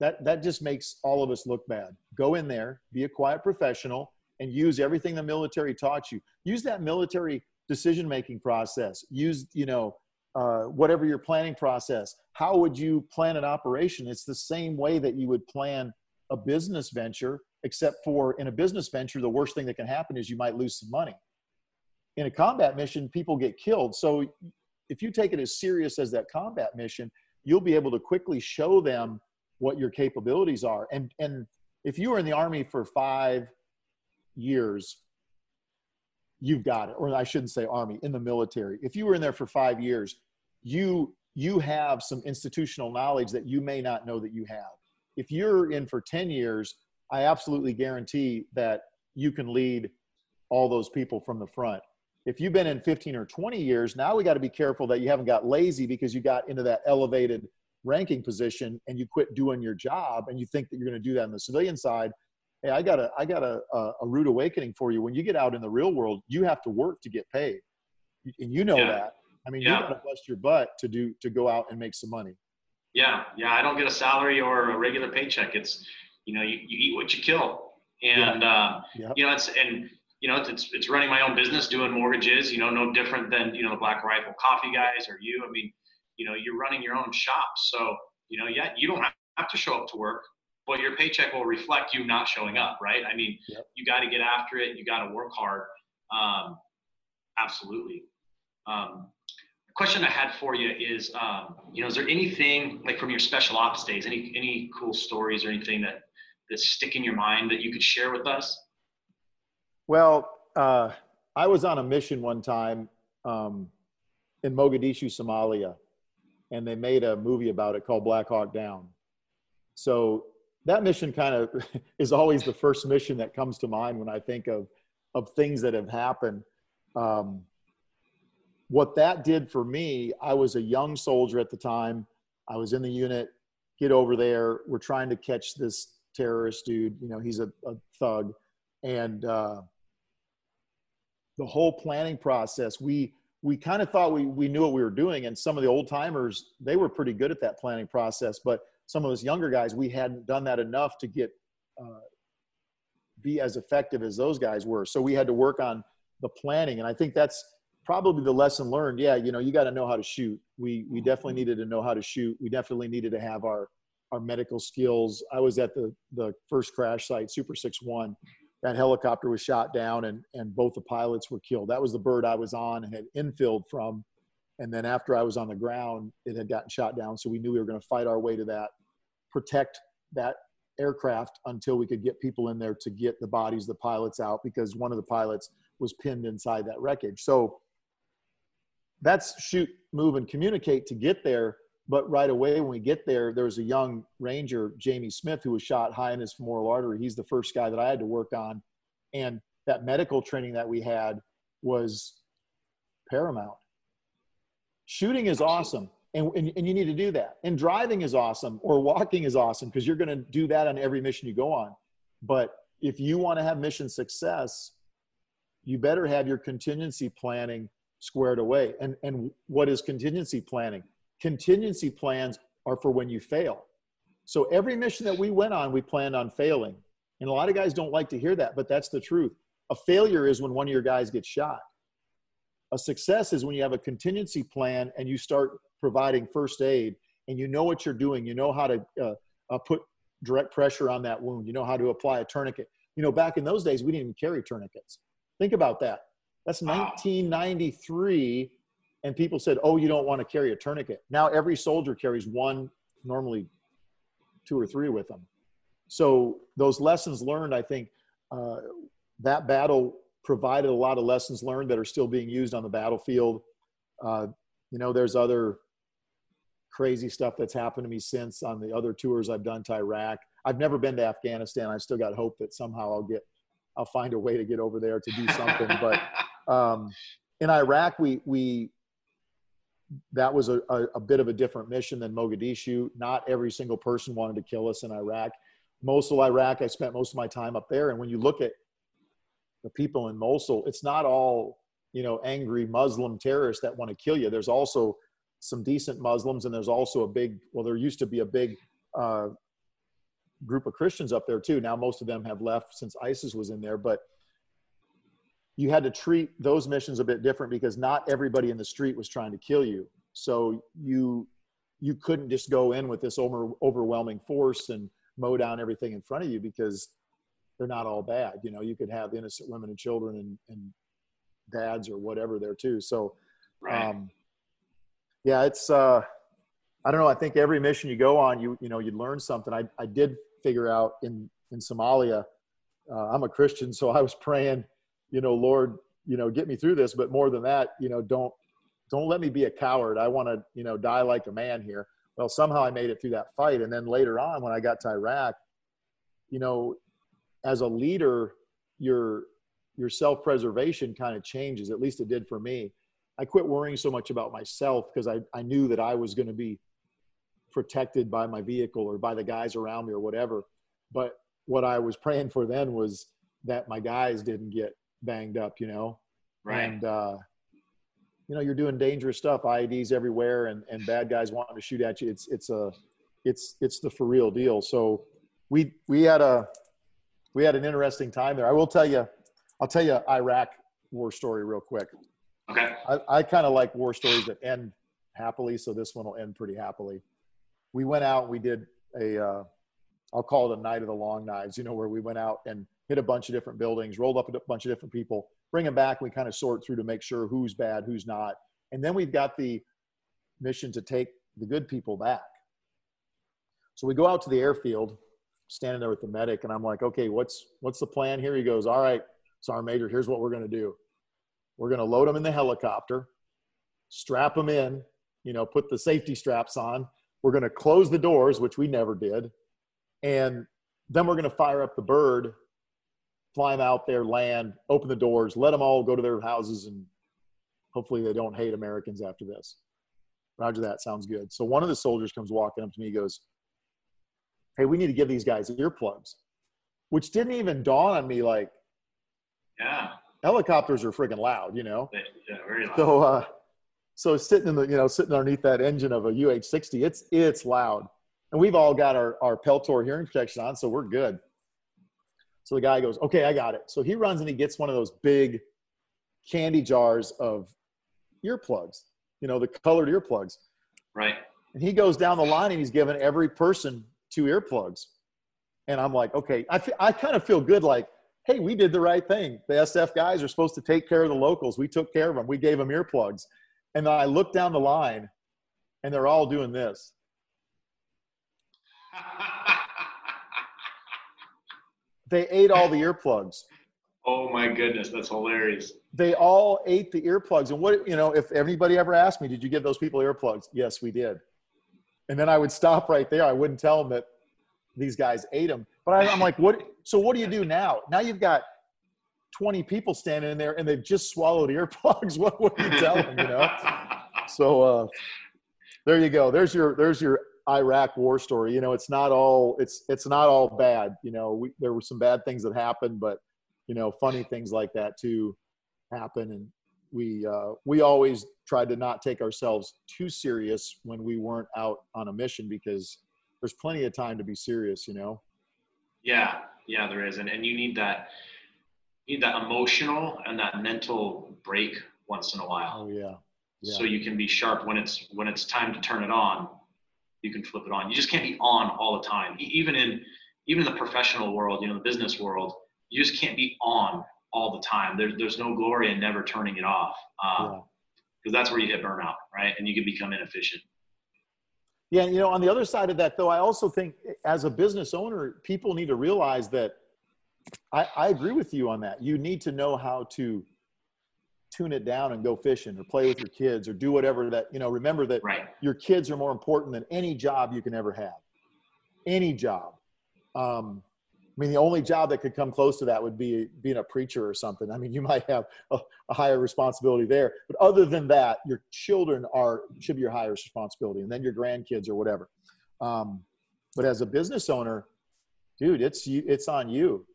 [SPEAKER 2] that, that just makes all of us look bad. Go in there, be a quiet professional, and use everything the military taught you. Use that military decision making process. Use, you know, uh, whatever your planning process. How would you plan an operation? It's the same way that you would plan a business venture, except for in a business venture, the worst thing that can happen is you might lose some money. In a combat mission, people get killed. So if you take it as serious as that combat mission, you'll be able to quickly show them what your capabilities are. And and if you were in the army for five years, you've got it. Or I shouldn't say army, in the military. If you were in there for five years, you you have some institutional knowledge that you may not know that you have. If you're in for 10 years, I absolutely guarantee that you can lead all those people from the front. If you've been in 15 or 20 years, now we got to be careful that you haven't got lazy because you got into that elevated ranking position and you quit doing your job and you think that you're going to do that on the civilian side hey, I got a, I got a, a, a, rude awakening for you. When you get out in the real world, you have to work to get paid, and you know yeah. that. I mean, yeah. you got to bust your butt to do to go out and make some money.
[SPEAKER 1] Yeah, yeah. I don't get a salary or a regular paycheck. It's you know, you, you eat what you kill, and yeah. uh, you know, it's and you know, it's it's running my own business, doing mortgages. You know, no different than you know the Black Rifle Coffee guys or you. I mean, you know, you're running your own shop, so you know, yeah, you don't have to show up to work but your paycheck will reflect you not showing up, right? I mean, yep. you got to get after it. You got to work hard. Um, absolutely. Um, question I had for you is, um, you know, is there anything like from your special ops days, any any cool stories or anything that that stick in your mind that you could share with us?
[SPEAKER 2] Well, uh, I was on a mission one time um, in Mogadishu, Somalia, and they made a movie about it called Black Hawk Down. So that mission kind of [laughs] is always the first mission that comes to mind when I think of of things that have happened. Um, what that did for me, I was a young soldier at the time. I was in the unit. Get over there. We're trying to catch this terrorist dude. You know, he's a, a thug, and uh, the whole planning process. We we kind of thought we we knew what we were doing, and some of the old timers they were pretty good at that planning process, but some of us younger guys, we hadn't done that enough to get uh, be as effective as those guys were. So we had to work on the planning, and I think that's probably the lesson learned. Yeah, you know, you got to know how to shoot. We we definitely needed to know how to shoot. We definitely needed to have our our medical skills. I was at the the first crash site, Super Six One. That helicopter was shot down, and and both the pilots were killed. That was the bird I was on and had infilled from and then after I was on the ground, it had gotten shot down. So we knew we were going to fight our way to that, protect that aircraft until we could get people in there to get the bodies the pilots out because one of the pilots was pinned inside that wreckage. So that's shoot, move, and communicate to get there. But right away, when we get there, there was a young ranger, Jamie Smith, who was shot high in his femoral artery. He's the first guy that I had to work on. And that medical training that we had was paramount. Shooting is awesome and, and, and, you need to do that. And driving is awesome or walking is awesome because you're going to do that on every mission you go on. But if you want to have mission success you better have your contingency planning squared away. And and what is contingency planning contingency plans are for when you fail so every mission that we went on we planned on failing and a lot of guys don't like to hear that but that's the truth a failure is when one of your guys gets shot a success is when you have a contingency plan and you start providing first aid and you know what you're doing. You know how to uh, uh, put direct pressure on that wound. You know how to apply a tourniquet. You know, back in those days, we didn't even carry tourniquets. Think about that. That's 1993. And people said, oh, you don't want to carry a tourniquet. Now every soldier carries one, normally two or three with them. So those lessons learned, I think, uh, that battle provided a lot of lessons learned that are still being used on the battlefield. Uh, you know, there's other crazy stuff that's happened to me since on the other tours I've done to Iraq. I've never been to Afghanistan. I've still got hope that somehow I'll get, I'll find a way to get over there to do something. but [laughs] um, in Iraq, we we that was a, a, a, bit of a different mission than Mogadishu. Not every single person wanted to kill us in Iraq. Mosul, Iraq, I spent most of my time up there. And when you look at the people in Mosul, it's not all, you know, angry Muslim terrorists that want to kill you. There's also some decent Muslims, and there's also a big, well, there used to be a big uh, group of Christians up there too. Now most of them have left since ISIS was in there, but you had to treat those missions a bit different because not everybody in the street was trying to kill you. So you you couldn't just go in with this over, overwhelming force and mow down everything in front of you because they're not all bad. You know, you could have innocent women and children and, and dads or whatever there too. So, right. um, yeah, it's, uh, I don't know. I think every mission you go on, you, you know, you learn something. I, I did figure out in, in Somalia, uh, I'm a Christian, so I was praying, you know, Lord, you know, get me through this. But more than that, you know, don't don't let me be a coward. I want to, you know, die like a man here. Well, somehow I made it through that fight. And then later on, when I got to Iraq, you know, as a leader, your your self-preservation kind of changes. At least it did for me. I quit worrying so much about myself because I, I knew that I was going to be protected by my vehicle or by the guys around me or whatever. But what I was praying for then was that my guys didn't get banged up, you know?
[SPEAKER 1] Right.
[SPEAKER 2] And, uh, you know, you're doing dangerous stuff, IEDs everywhere and, and bad guys wanting to shoot at you. It's, it's a, it's, it's the for real deal. So we, we had a, we had an interesting time there. I will tell you, I'll tell you Iraq war story real quick.
[SPEAKER 1] Okay.
[SPEAKER 2] I, I kind of like war stories that end happily. So this one will end pretty happily. We went out we did a, uh, I'll call it a night of the long knives, you know, where we went out and hit a bunch of different buildings, rolled up a bunch of different people, bring them back. We kind of sort through to make sure who's bad, who's not. And then we've got the mission to take the good people back. So we go out to the airfield, standing there with the medic, and I'm like, okay, what's what's the plan here? He goes, all right, Sergeant Major, here's what we're gonna do. We're gonna load them in the helicopter, strap them in, you know, put the safety straps on. We're gonna close the doors, which we never did, and then we're gonna fire up the bird, fly them out there, land, open the doors, let them all go to their houses, and hopefully they don't hate Americans after this. Roger that. Sounds good. So one of the soldiers comes walking up to me. He goes, hey, we need to give these guys earplugs, which didn't even dawn on me. Like,
[SPEAKER 1] Yeah.
[SPEAKER 2] helicopters are freaking loud, you know?
[SPEAKER 1] Yeah, very loud.
[SPEAKER 2] So, uh, so sitting in the, you know, sitting underneath that engine of a UH-60, it's, it's loud. And we've all got our, our Peltor hearing protection on, so we're good. So the guy goes, okay, I got it. So he runs and he gets one of those big candy jars of earplugs, you know, the colored earplugs.
[SPEAKER 1] right.
[SPEAKER 2] And he goes down the line and he's giving every person two earplugs. And I'm like, okay, I, I kind of feel good like, hey, we did the right thing. The SF guys are supposed to take care of the locals. We took care of them. We gave them earplugs. And then I look down the line and they're all doing this. [laughs] They ate all the [laughs] earplugs.
[SPEAKER 1] oh my goodness, that's hilarious.
[SPEAKER 2] They all ate the earplugs. And what, you know, if anybody ever asked me, did you give those people earplugs? Yes, we did. And then I would stop right there. I wouldn't tell them that these guys ate them. But I, I'm like, what? So what do you do now? Now you've got 20 people standing in there and they've just swallowed [laughs] earplugs. What would you tell them, you know? [laughs] So uh, there you go. There's your, there's your Iraq war story. You know, it's not all, it's, it's not all bad. You know, we, there were some bad things that happened, but you know, funny things like that too happen. And we, uh, we always tried to not take ourselves too serious when we weren't out on a mission because there's plenty of time to be serious, you know?
[SPEAKER 1] Yeah, yeah, there is, and and you need that, you need that emotional and that mental break once in a while,
[SPEAKER 2] Oh yeah. Yeah.
[SPEAKER 1] so you can be sharp when it's when it's time to turn it on. You can flip it on. You just can't be on all the time. Even in even in the professional world, you know, the business world, you just can't be on all the time. There's there's no glory in never turning it off, because
[SPEAKER 2] yeah.
[SPEAKER 1] that's where you hit burnout, right? And you can become inefficient.
[SPEAKER 2] Yeah, you know, on the other side of that, though, I also think eh, as a business owner, people need to realize that I, I agree with you on that. You need to know how to tune it down and go fishing or play with your kids or do whatever that, you know, remember that
[SPEAKER 1] Right.
[SPEAKER 2] your kids are more important than any job you can ever have. Any job. Um, I mean, the only job that could come close to that would be being a preacher or something. I mean, you might have a, a higher responsibility there, but other than that, your children are should be your highest responsibility, and then your grandkids or whatever. Um, but as a business owner, dude, it's you. It's on you.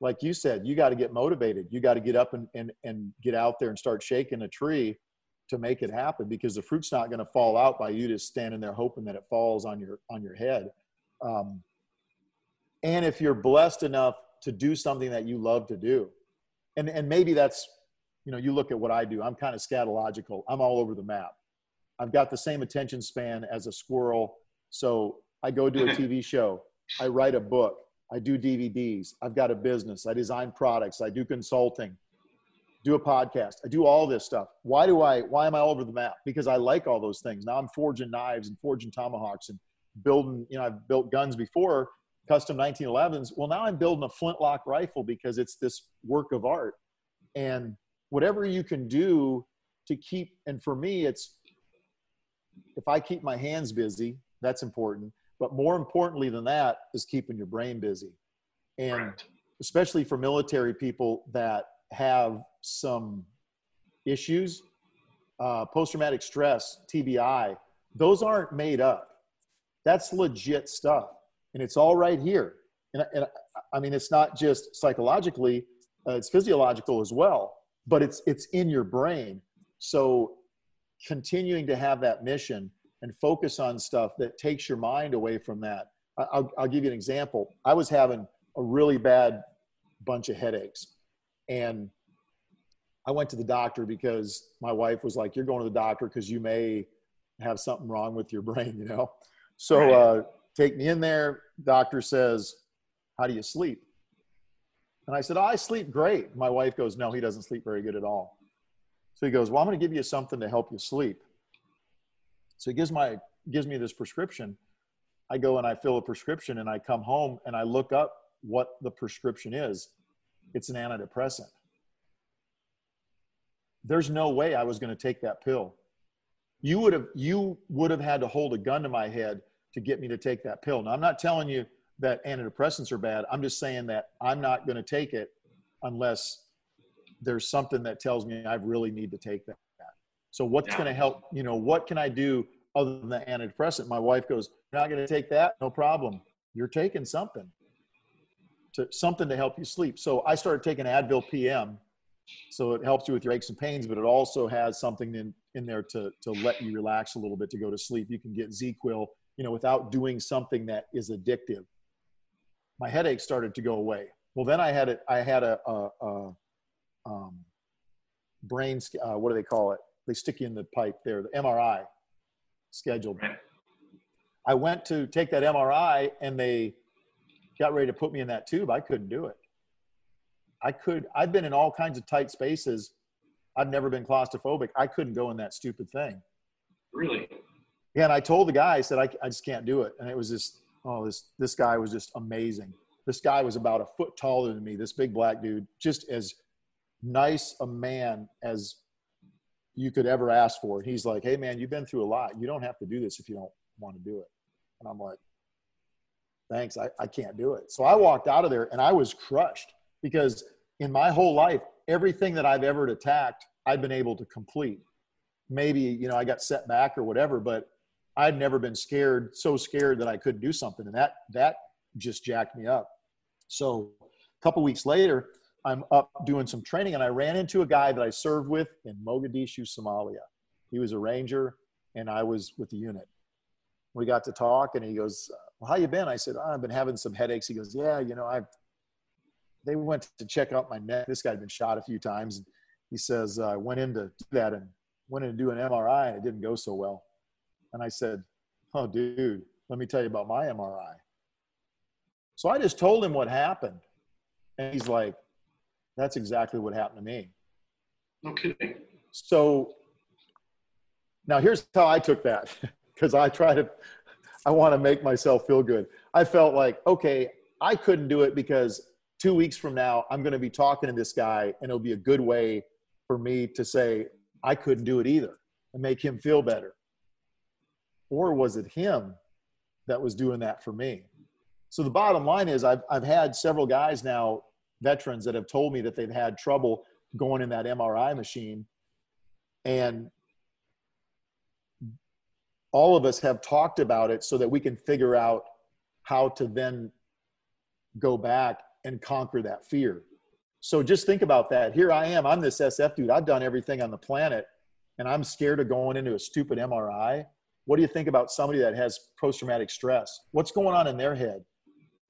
[SPEAKER 2] Like you said, you got to get motivated. You got to get up and, and and get out there and start shaking a tree to make it happen because the fruit's not going to fall out by you just standing there hoping that it falls on your on your head. Um, and if you're blessed enough to do something that you love to do and and maybe that's you know you look at what i do i'm kind of scatological i'm all over the map i've got the same attention span as a squirrel so i go do a [laughs] tv show i write a book i do dvds i've got a business. I design products. I do consulting. Do a podcast. I do all this stuff. Why do i why am i all over the map? Because i like all those things. Now i'm forging knives and forging tomahawks and building you know i've built guns before custom 1911s. Well, now I'm building a flintlock rifle because it's this work of art. And whatever you can do to keep, and for me, it's if I keep my hands busy, that's important. But more importantly than that is keeping your brain busy. And right. especially for military people that have some issues, uh, post traumatic stress, TBI, those aren't made up. That's legit stuff. And it's all right here. And, and I mean, it's not just psychologically, uh, it's physiological as well, but it's, it's in your brain. So continuing to have that mission and focus on stuff that takes your mind away from that. I'll, I'll give you an example. I was having a really bad bunch of headaches and I went to the doctor because my wife was like, "You're going to the doctor because you may have something wrong with your [laughs] brain," you know. So uh, take me in there. Doctor says, "How do you sleep?" And I said, oh, "I sleep great." My wife goes, "No, he doesn't sleep very good at all." So he goes, "Well, I'm going to give you something to help you sleep." So he gives my gives me this prescription. I go and I fill a prescription, and I come home and I look up what the prescription is. It's an antidepressant there's no way I was going to take that pill. You would have you would have had to hold a gun to my head to get me to take that pill. Now I'm not telling you that antidepressants are bad. I'm just saying that I'm not going to take it unless there's something that tells me I really need to take that. So what's yeah. going to help? You know, what can I do other than the antidepressant? My wife goes, "You're not going to take that? No problem. You're taking something to something to help you sleep." So I started taking Advil PM so it helps you with your aches and pains, but it also has something in, in there to, to let you relax a little bit to go to sleep. You can get ZzzQuil, you know, without doing something that is addictive. My headache started to go away. Well, then I had it. I had a, a, a um, brain. Uh, what do they call it? They stick you in the pipe there. The MRI scheduled. I went to take that MRI, and they got ready to put me in that tube. I couldn't do it. I could, I've been in all kinds of tight spaces. I've never been claustrophobic. I couldn't go in that stupid thing.
[SPEAKER 1] Really?
[SPEAKER 2] Yeah. And I told the guy, I said, I, I just can't do it. And it was just, oh, this, this guy was just amazing. This guy was about a foot taller than me, this big black dude, just as nice a man as you could ever ask for. He's like, hey, man, you've been through a lot. You don't have to do this if you don't want to do it. And I'm like, thanks, I, I can't do it. So I walked out of there and I was crushed because in my whole life, everything that I've ever attacked, I've been able to complete. Maybe, you know, I got set back or whatever, but I'd never been scared, so scared that I couldn't do something. And that, that just jacked me up. So a couple weeks later, I'm up doing some training and I ran into a guy that I served with in Mogadishu, Somalia. He was a ranger and I was with the unit. We got to talk and he goes, well, how you been? I said, oh, I've been having some headaches. He goes, yeah, you know, I've they went to check out my neck. This guy had been shot a few times. and He says, I uh, went in to do that and went in to do an MRI and it didn't go so well. And I said, Oh, dude, let me tell you about my MRI. So I just told him what happened. And he's like, That's exactly what happened to me.
[SPEAKER 1] No kidding.
[SPEAKER 2] So now here's how I took that [laughs] because I try to, I want to make myself feel good. I felt like, okay, I couldn't do it because two weeks from now, I'm going to be talking to this guy, and it'll be a good way for me to say, I couldn't do it either and make him feel better. Or was it him that was doing that for me? So the bottom line is, I've, I've had several guys now, veterans, that have told me that they've had trouble going in that MRI machine. And all of us have talked about it so that we can figure out how to then go back and conquer that fear. So just think about that. Here I am. I'm this SF dude. I've done everything on the planet and I'm scared of going into a stupid MRI. What do you think about somebody that has post traumatic stress? What's going on in their head?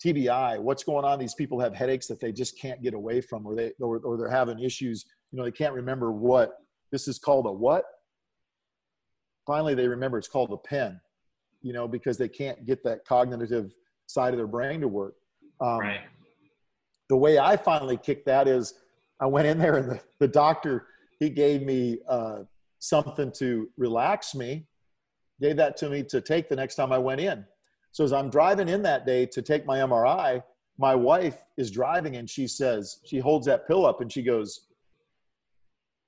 [SPEAKER 2] TBI, what's going on? These people have headaches that they just can't get away from, or they or, or they're having issues. You know, they can't remember what this is called a what. Finally, they remember it's called a pen. You know, because they can't get that cognitive side of their brain to work.
[SPEAKER 1] Um, right
[SPEAKER 2] the way I finally kicked that is I went in there and the, the doctor, he gave me uh, something to relax me, gave that to me to take the next time I went in. So as I'm driving in that day to take my MRI, my wife is driving and she says, she holds that pill up and she goes,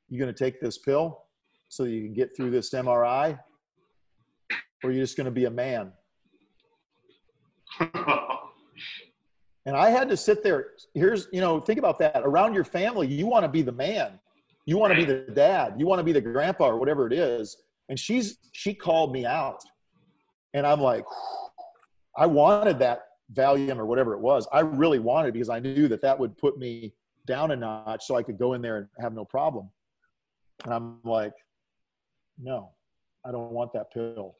[SPEAKER 2] You going to take this pill so you can get through this MRI? Or you're you just going to be a man? [laughs] and I had to sit there. Here's, you know, think about that. Around your family, you want to be the man. You want to be the dad. You want to be the grandpa or whatever it is. And she's she called me out. And I'm like, I wanted that Valium or whatever it was. I really wanted because I knew that that would put me down a notch so I could go in there and have no problem. And I'm like, no, I don't want that pill.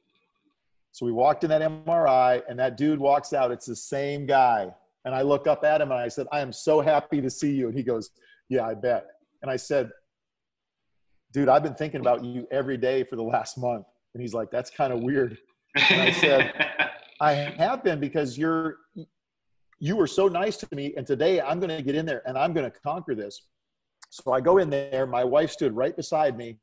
[SPEAKER 2] So we walked in that MRI and that dude walks out. It's the same guy. And I look up at him and I said, I am so happy to see you. And he goes, Yeah, I bet. And I said, Dude, I've been thinking about you every day for the last month. And he's like, That's kind of weird. And I said, [laughs] I have been because you're you were so nice to me and today i'm going to get in there and i'm going to conquer this. So i go in there my wife stood right beside me.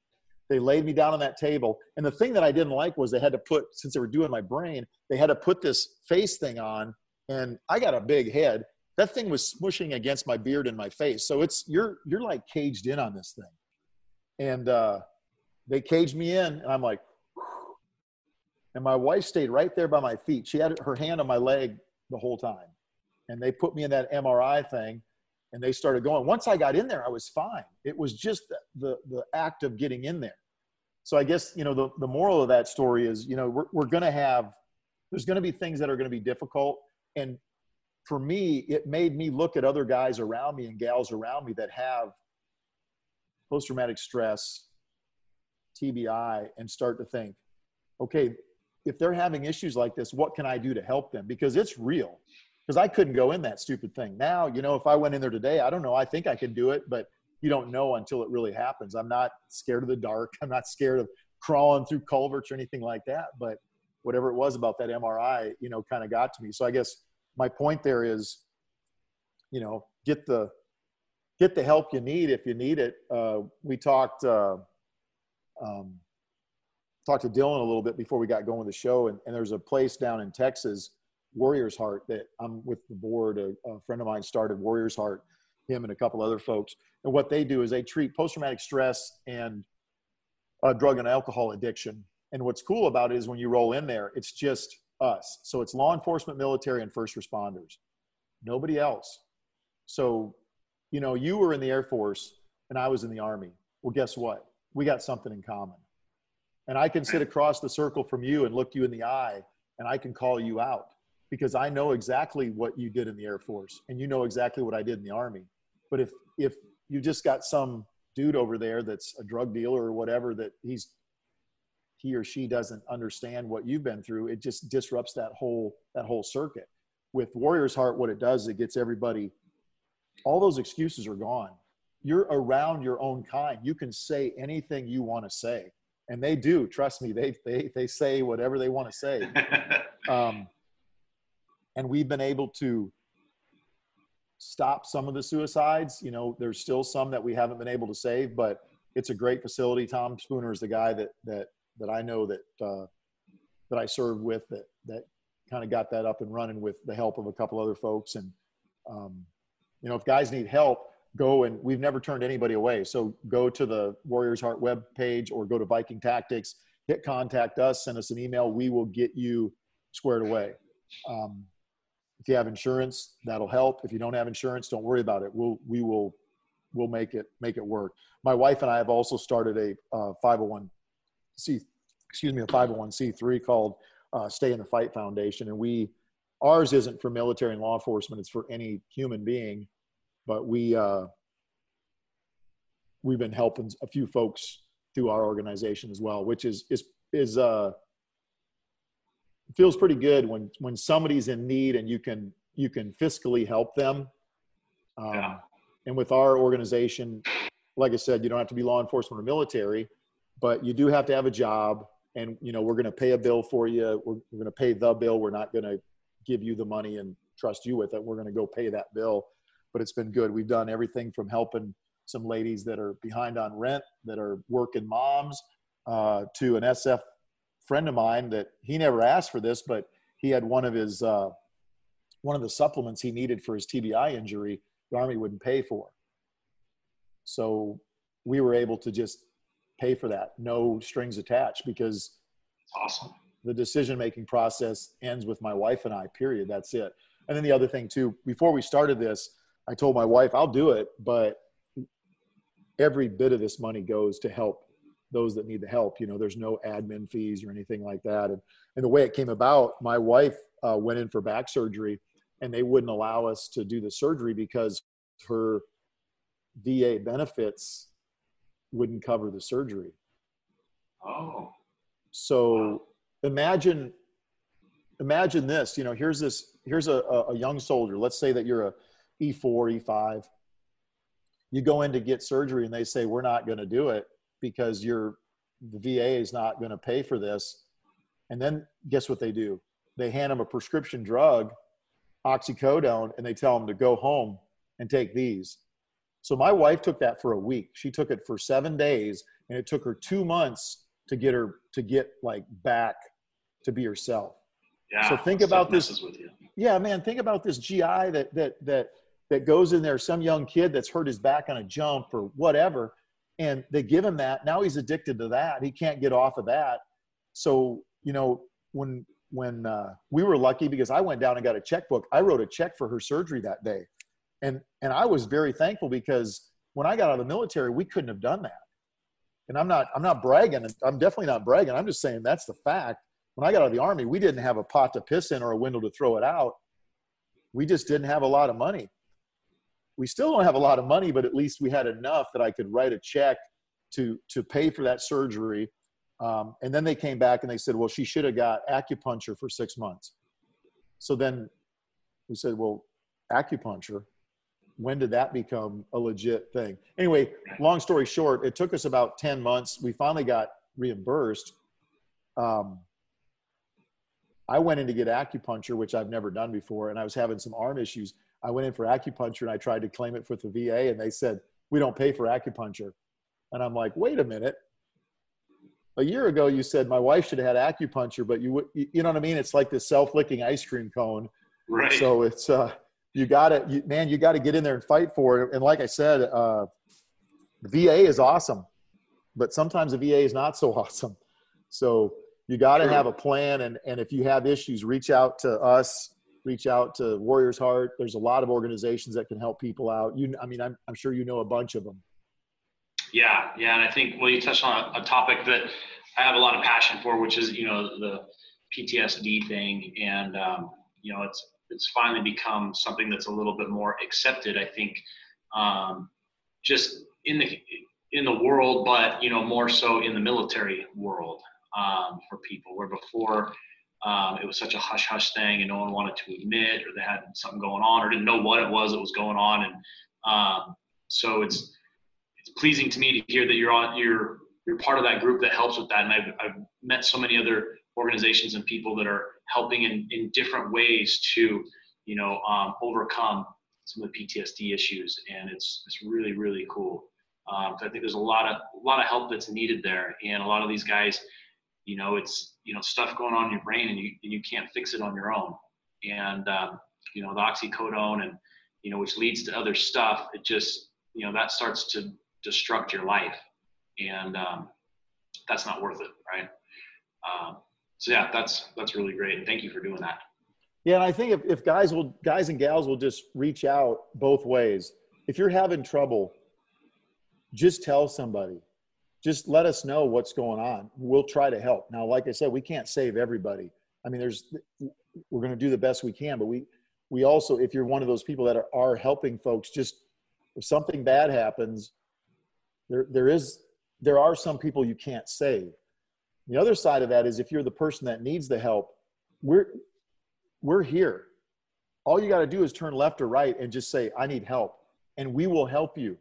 [SPEAKER 2] They laid me down on that table. And the thing that i didn't like was they had to put since they were doing my brain they had to put this face thing on and i got a big head. That thing was smushing against my beard and my face. So it's you're you're like caged in on this thing. And uh they caged me in and i'm like and my wife stayed right there by my feet she had her hand on my leg the whole time and they put me in that MRI thing and they started going. Once I got in there, I was fine. It was just the, the, the act of getting in there. So I guess, you know, the, the moral of that story is, you know, we're, we're going to have, there's going to be things that are going to be difficult. And for me, it made me look at other guys around me and gals around me that have post traumatic stress, TBI, and start to think, okay, if they're having issues like this, what can I do to help them? Because it's real because I couldn't go in that stupid thing. Now, you know, if I went in there today, I don't know. I think I could do it, but you don't know until it really happens. I'm not scared of the dark. [laughs] I'm not scared of crawling through culverts or anything like that. But whatever it was about that MRI, you know, kind of got to me. So I guess my point there is, you know, get the get the help you need if you need it. Uh, we talked uh, um, talked to Dylan a little bit before we got going with the show, and, and there's a place down in Texas Warriors Heart that I'm with the board. A, a, friend of mine started Warriors Heart, him and a couple other folks. And what they do is they treat post traumatic stress and uh, drug and alcohol addiction. And what's cool about it is when you roll in there, it's just us. So it's law enforcement, military, and first responders. Nobody else. So, you know, you were in the Air Force and I was in the Army. Well, guess what? We got something in common. And I can sit across the circle from you and look you in the eye and I can call you out because I know exactly what you did in the Air Force and you know exactly what I did in the Army. But if if you just got some dude over there that's a drug dealer or whatever that he's he or she doesn't understand what you've been through, it just disrupts that whole that whole circuit. With Warriors Heart, what it does is it gets everybody all those excuses are gone. You're around your own kind. You can say anything you want to say. And they do, trust me, they they they say whatever they want to say. [laughs] Um, and we've been able to stop some of the suicides. You know, there's still some that we haven't been able to save, but it's a great facility. Tom Spooner is the guy that that that I know that uh, that I served with that that kind of got that up and running with the help of a couple other folks. And um, you know, if guys need help, go and we've never turned anybody away. So go to the Warriors Heart web page or go to Viking Tactics, hit contact us, send us an email. We will get you squared away. Um, if you have insurance, that'll help. If you don't have insurance, don't worry about it. We'll we will we'll make it make it work. My wife and I have also started a uh, 501 c excuse me a 501c3 called uh, Stay in the Fight Foundation, and we ours isn't for military and law enforcement. It's for any human being, but we uh, we've been helping a few folks through our organization as well, which is is is uh feels pretty good when when somebody's in need and you can you can fiscally help them. Um, yeah. And with our organization, like I said, you don't have to be law enforcement or military, but you do have to have a job. And you know, we're going to pay a bill for you. We're, we're going to pay the bill. We're not going to give you the money and trust you with it. We're going to go pay that bill. But it's been good. We've done everything from helping some ladies that are behind on rent, that are working moms, uh, to an SF friend of mine that he never asked for this, but he had one of his uh, one of the supplements he needed for his TBI injury. The army wouldn't pay for. So we were able to just pay for that, no strings attached, because
[SPEAKER 1] awesome.
[SPEAKER 2] The decision making process ends with my wife and I. Period. That's it. And then the other thing too, before we started this, I told my wife I'll do it, but every bit of this money goes to help those that need the help. You know, there's no admin fees or anything like that. And and the way it came about, my wife uh, went in for back surgery, and they wouldn't allow us to do the surgery because her VA benefits wouldn't cover the surgery.
[SPEAKER 1] Oh.
[SPEAKER 2] So imagine imagine this, you know, here's this here's a, a young soldier. Let's say that you're a E4, E5. You go in to get surgery and they say we're not going to do it because your the VA is not going to pay for this. And then guess what they do? They hand them a prescription drug, oxycodone, and they tell them to go home and take these. So my wife took that for a week. She took it for seven days, and it took her two months to get her to get like back to be herself.
[SPEAKER 1] Yeah.
[SPEAKER 2] So think about this. Yeah, man. Think about this GI that that that that goes in there. Some young kid that's hurt his back on a jump or whatever, and they give him that. Now he's addicted to that. He can't get off of that. So you know when when uh, we were lucky because I went down and got a checkbook. I wrote a check for her surgery that day and and i was very thankful because when i got out of the military we couldn't have done that and i'm not i'm not bragging i'm definitely not bragging i'm just saying that's the fact when i got out of the army we didn't have a pot to piss in or a window to throw it out we just didn't have a lot of money we still don't have a lot of money but at least we had enough that i could write a check to to pay for that surgery um, and then they came back and they said well she should have got acupuncture for six months so then we said well acupuncture when did that become a legit thing? Anyway, long story short, it took us about 10 months. We finally got reimbursed. Um, I went in to get acupuncture, which I've never done before, and I was having some arm issues. I went in for acupuncture and I tried to claim it for the VA, and they said, We don't pay for acupuncture. And I'm like, Wait a minute. A year ago, you said my wife should have had acupuncture, but you, you know what I mean? It's like this self licking ice cream cone.
[SPEAKER 1] Right.
[SPEAKER 2] So it's, uh, you got to, man, you got to get in there and fight for it. And like I said, uh, VA is awesome, but sometimes the VA is not so [laughs] awesome. So you got to have a plan. And, and if you have issues, reach out to us, reach out to Warriors Heart. There's a lot of organizations that can help people out. You, I mean, I'm, I'm sure you know a bunch of them.
[SPEAKER 1] Yeah. Yeah. And I think, well, you touched on a, a topic that I have a lot of passion for, which is, you know, the PTSD thing. And, um, you know, it's, it's finally become something that's a little bit more accepted. I think um, just in the in the world, but you know more so in the military world um, for people. Where before um, it was such a hush hush thing, and no one wanted to admit, or they had something going on, or didn't know what it was that was going on, and um, so it's it's pleasing to me to hear that you're on you're you're part of that group that helps with that, and I've I've met so many other organizations and people that are helping in, in different ways to, you know, um, overcome some of the PTSD issues. And it's, it's really, really cool. Um, I think there's a lot of, a lot of help that's needed there. And a lot of these guys, you know, it's, you know, stuff going on in your brain and you, and you can't fix it on your own. And, um, you know, the oxycodone and, you know, which leads to other stuff. It just, you know, that starts to destruct your life. And um, that's not worth it, right? Um, so yeah, that's that's really great, and thank you for doing that.
[SPEAKER 2] Yeah, and I think if, if guys will guys and gals will just reach out both ways. If you're having trouble, just tell somebody. Just let us know what's going on. We'll try to help. Now, like I said, we can't save everybody. I mean, there's we're going to do the best we can, but we we also, if you're one of those people that are, are helping folks, just if something bad happens, there there is there are some people you can't save the other side of that is if you're the person that needs the help, we're we're here. All you got to do is turn left or right and just say, I need help. And we will help you.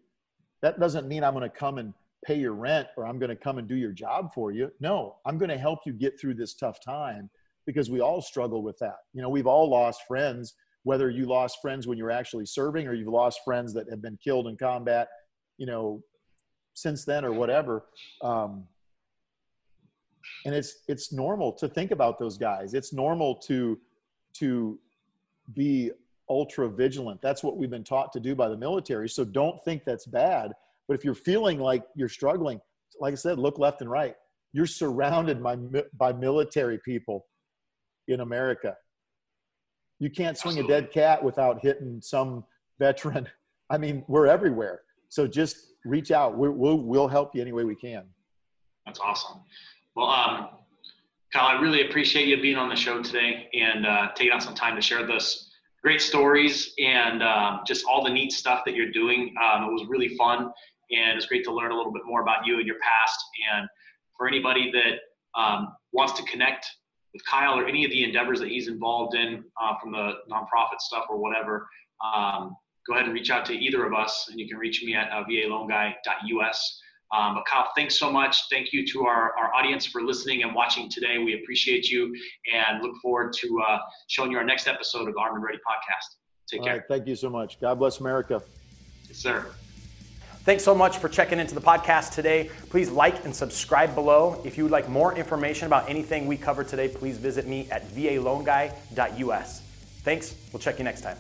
[SPEAKER 2] That doesn't mean I'm going to come and pay your rent or I'm going to come and do your job for you. No, I'm going to help you get through this tough time because we all struggle with that. You know, we've all lost friends, whether you lost friends when you're actually serving or you've lost friends that have been killed in combat, you know, since then or whatever. Um, and it's it's normal to think about those guys it's normal to to be ultra vigilant that's what we've been taught to do by the military so don't think that's bad But if you're feeling like you're struggling, like I said, look left and right. You're surrounded by, by military people in America. You can't swing Absolutely. a dead cat without hitting some veteran. [laughs] I mean, we're everywhere. So just reach out. we will we'll help you any way we can.
[SPEAKER 1] That's awesome. Well, um, Kyle, I really appreciate you being on the show today and uh, taking out some time to share this great stories and um, just all the neat stuff that you're doing. Um, it was really fun and it's great to learn a little bit more about you and your past. And for anybody that um, wants to connect with Kyle or any of the endeavors that he's involved in uh, from the nonprofit stuff or whatever, um, go ahead and reach out to either of us, and you can reach me at uh, valoanguy.us. Um, but Kyle, thanks so much. Thank you to our, our audience for listening and watching today. We appreciate you and look forward to uh, showing you our next episode of the Armed and Ready podcast. Take All care. Right,
[SPEAKER 2] thank you so much. God bless America.
[SPEAKER 1] Yes, sir.
[SPEAKER 3] Thanks so much for checking into the podcast today. Please like and subscribe below. If you would like more information about anything we covered today, please visit me at valoanguy.us. Thanks. We'll check you next time.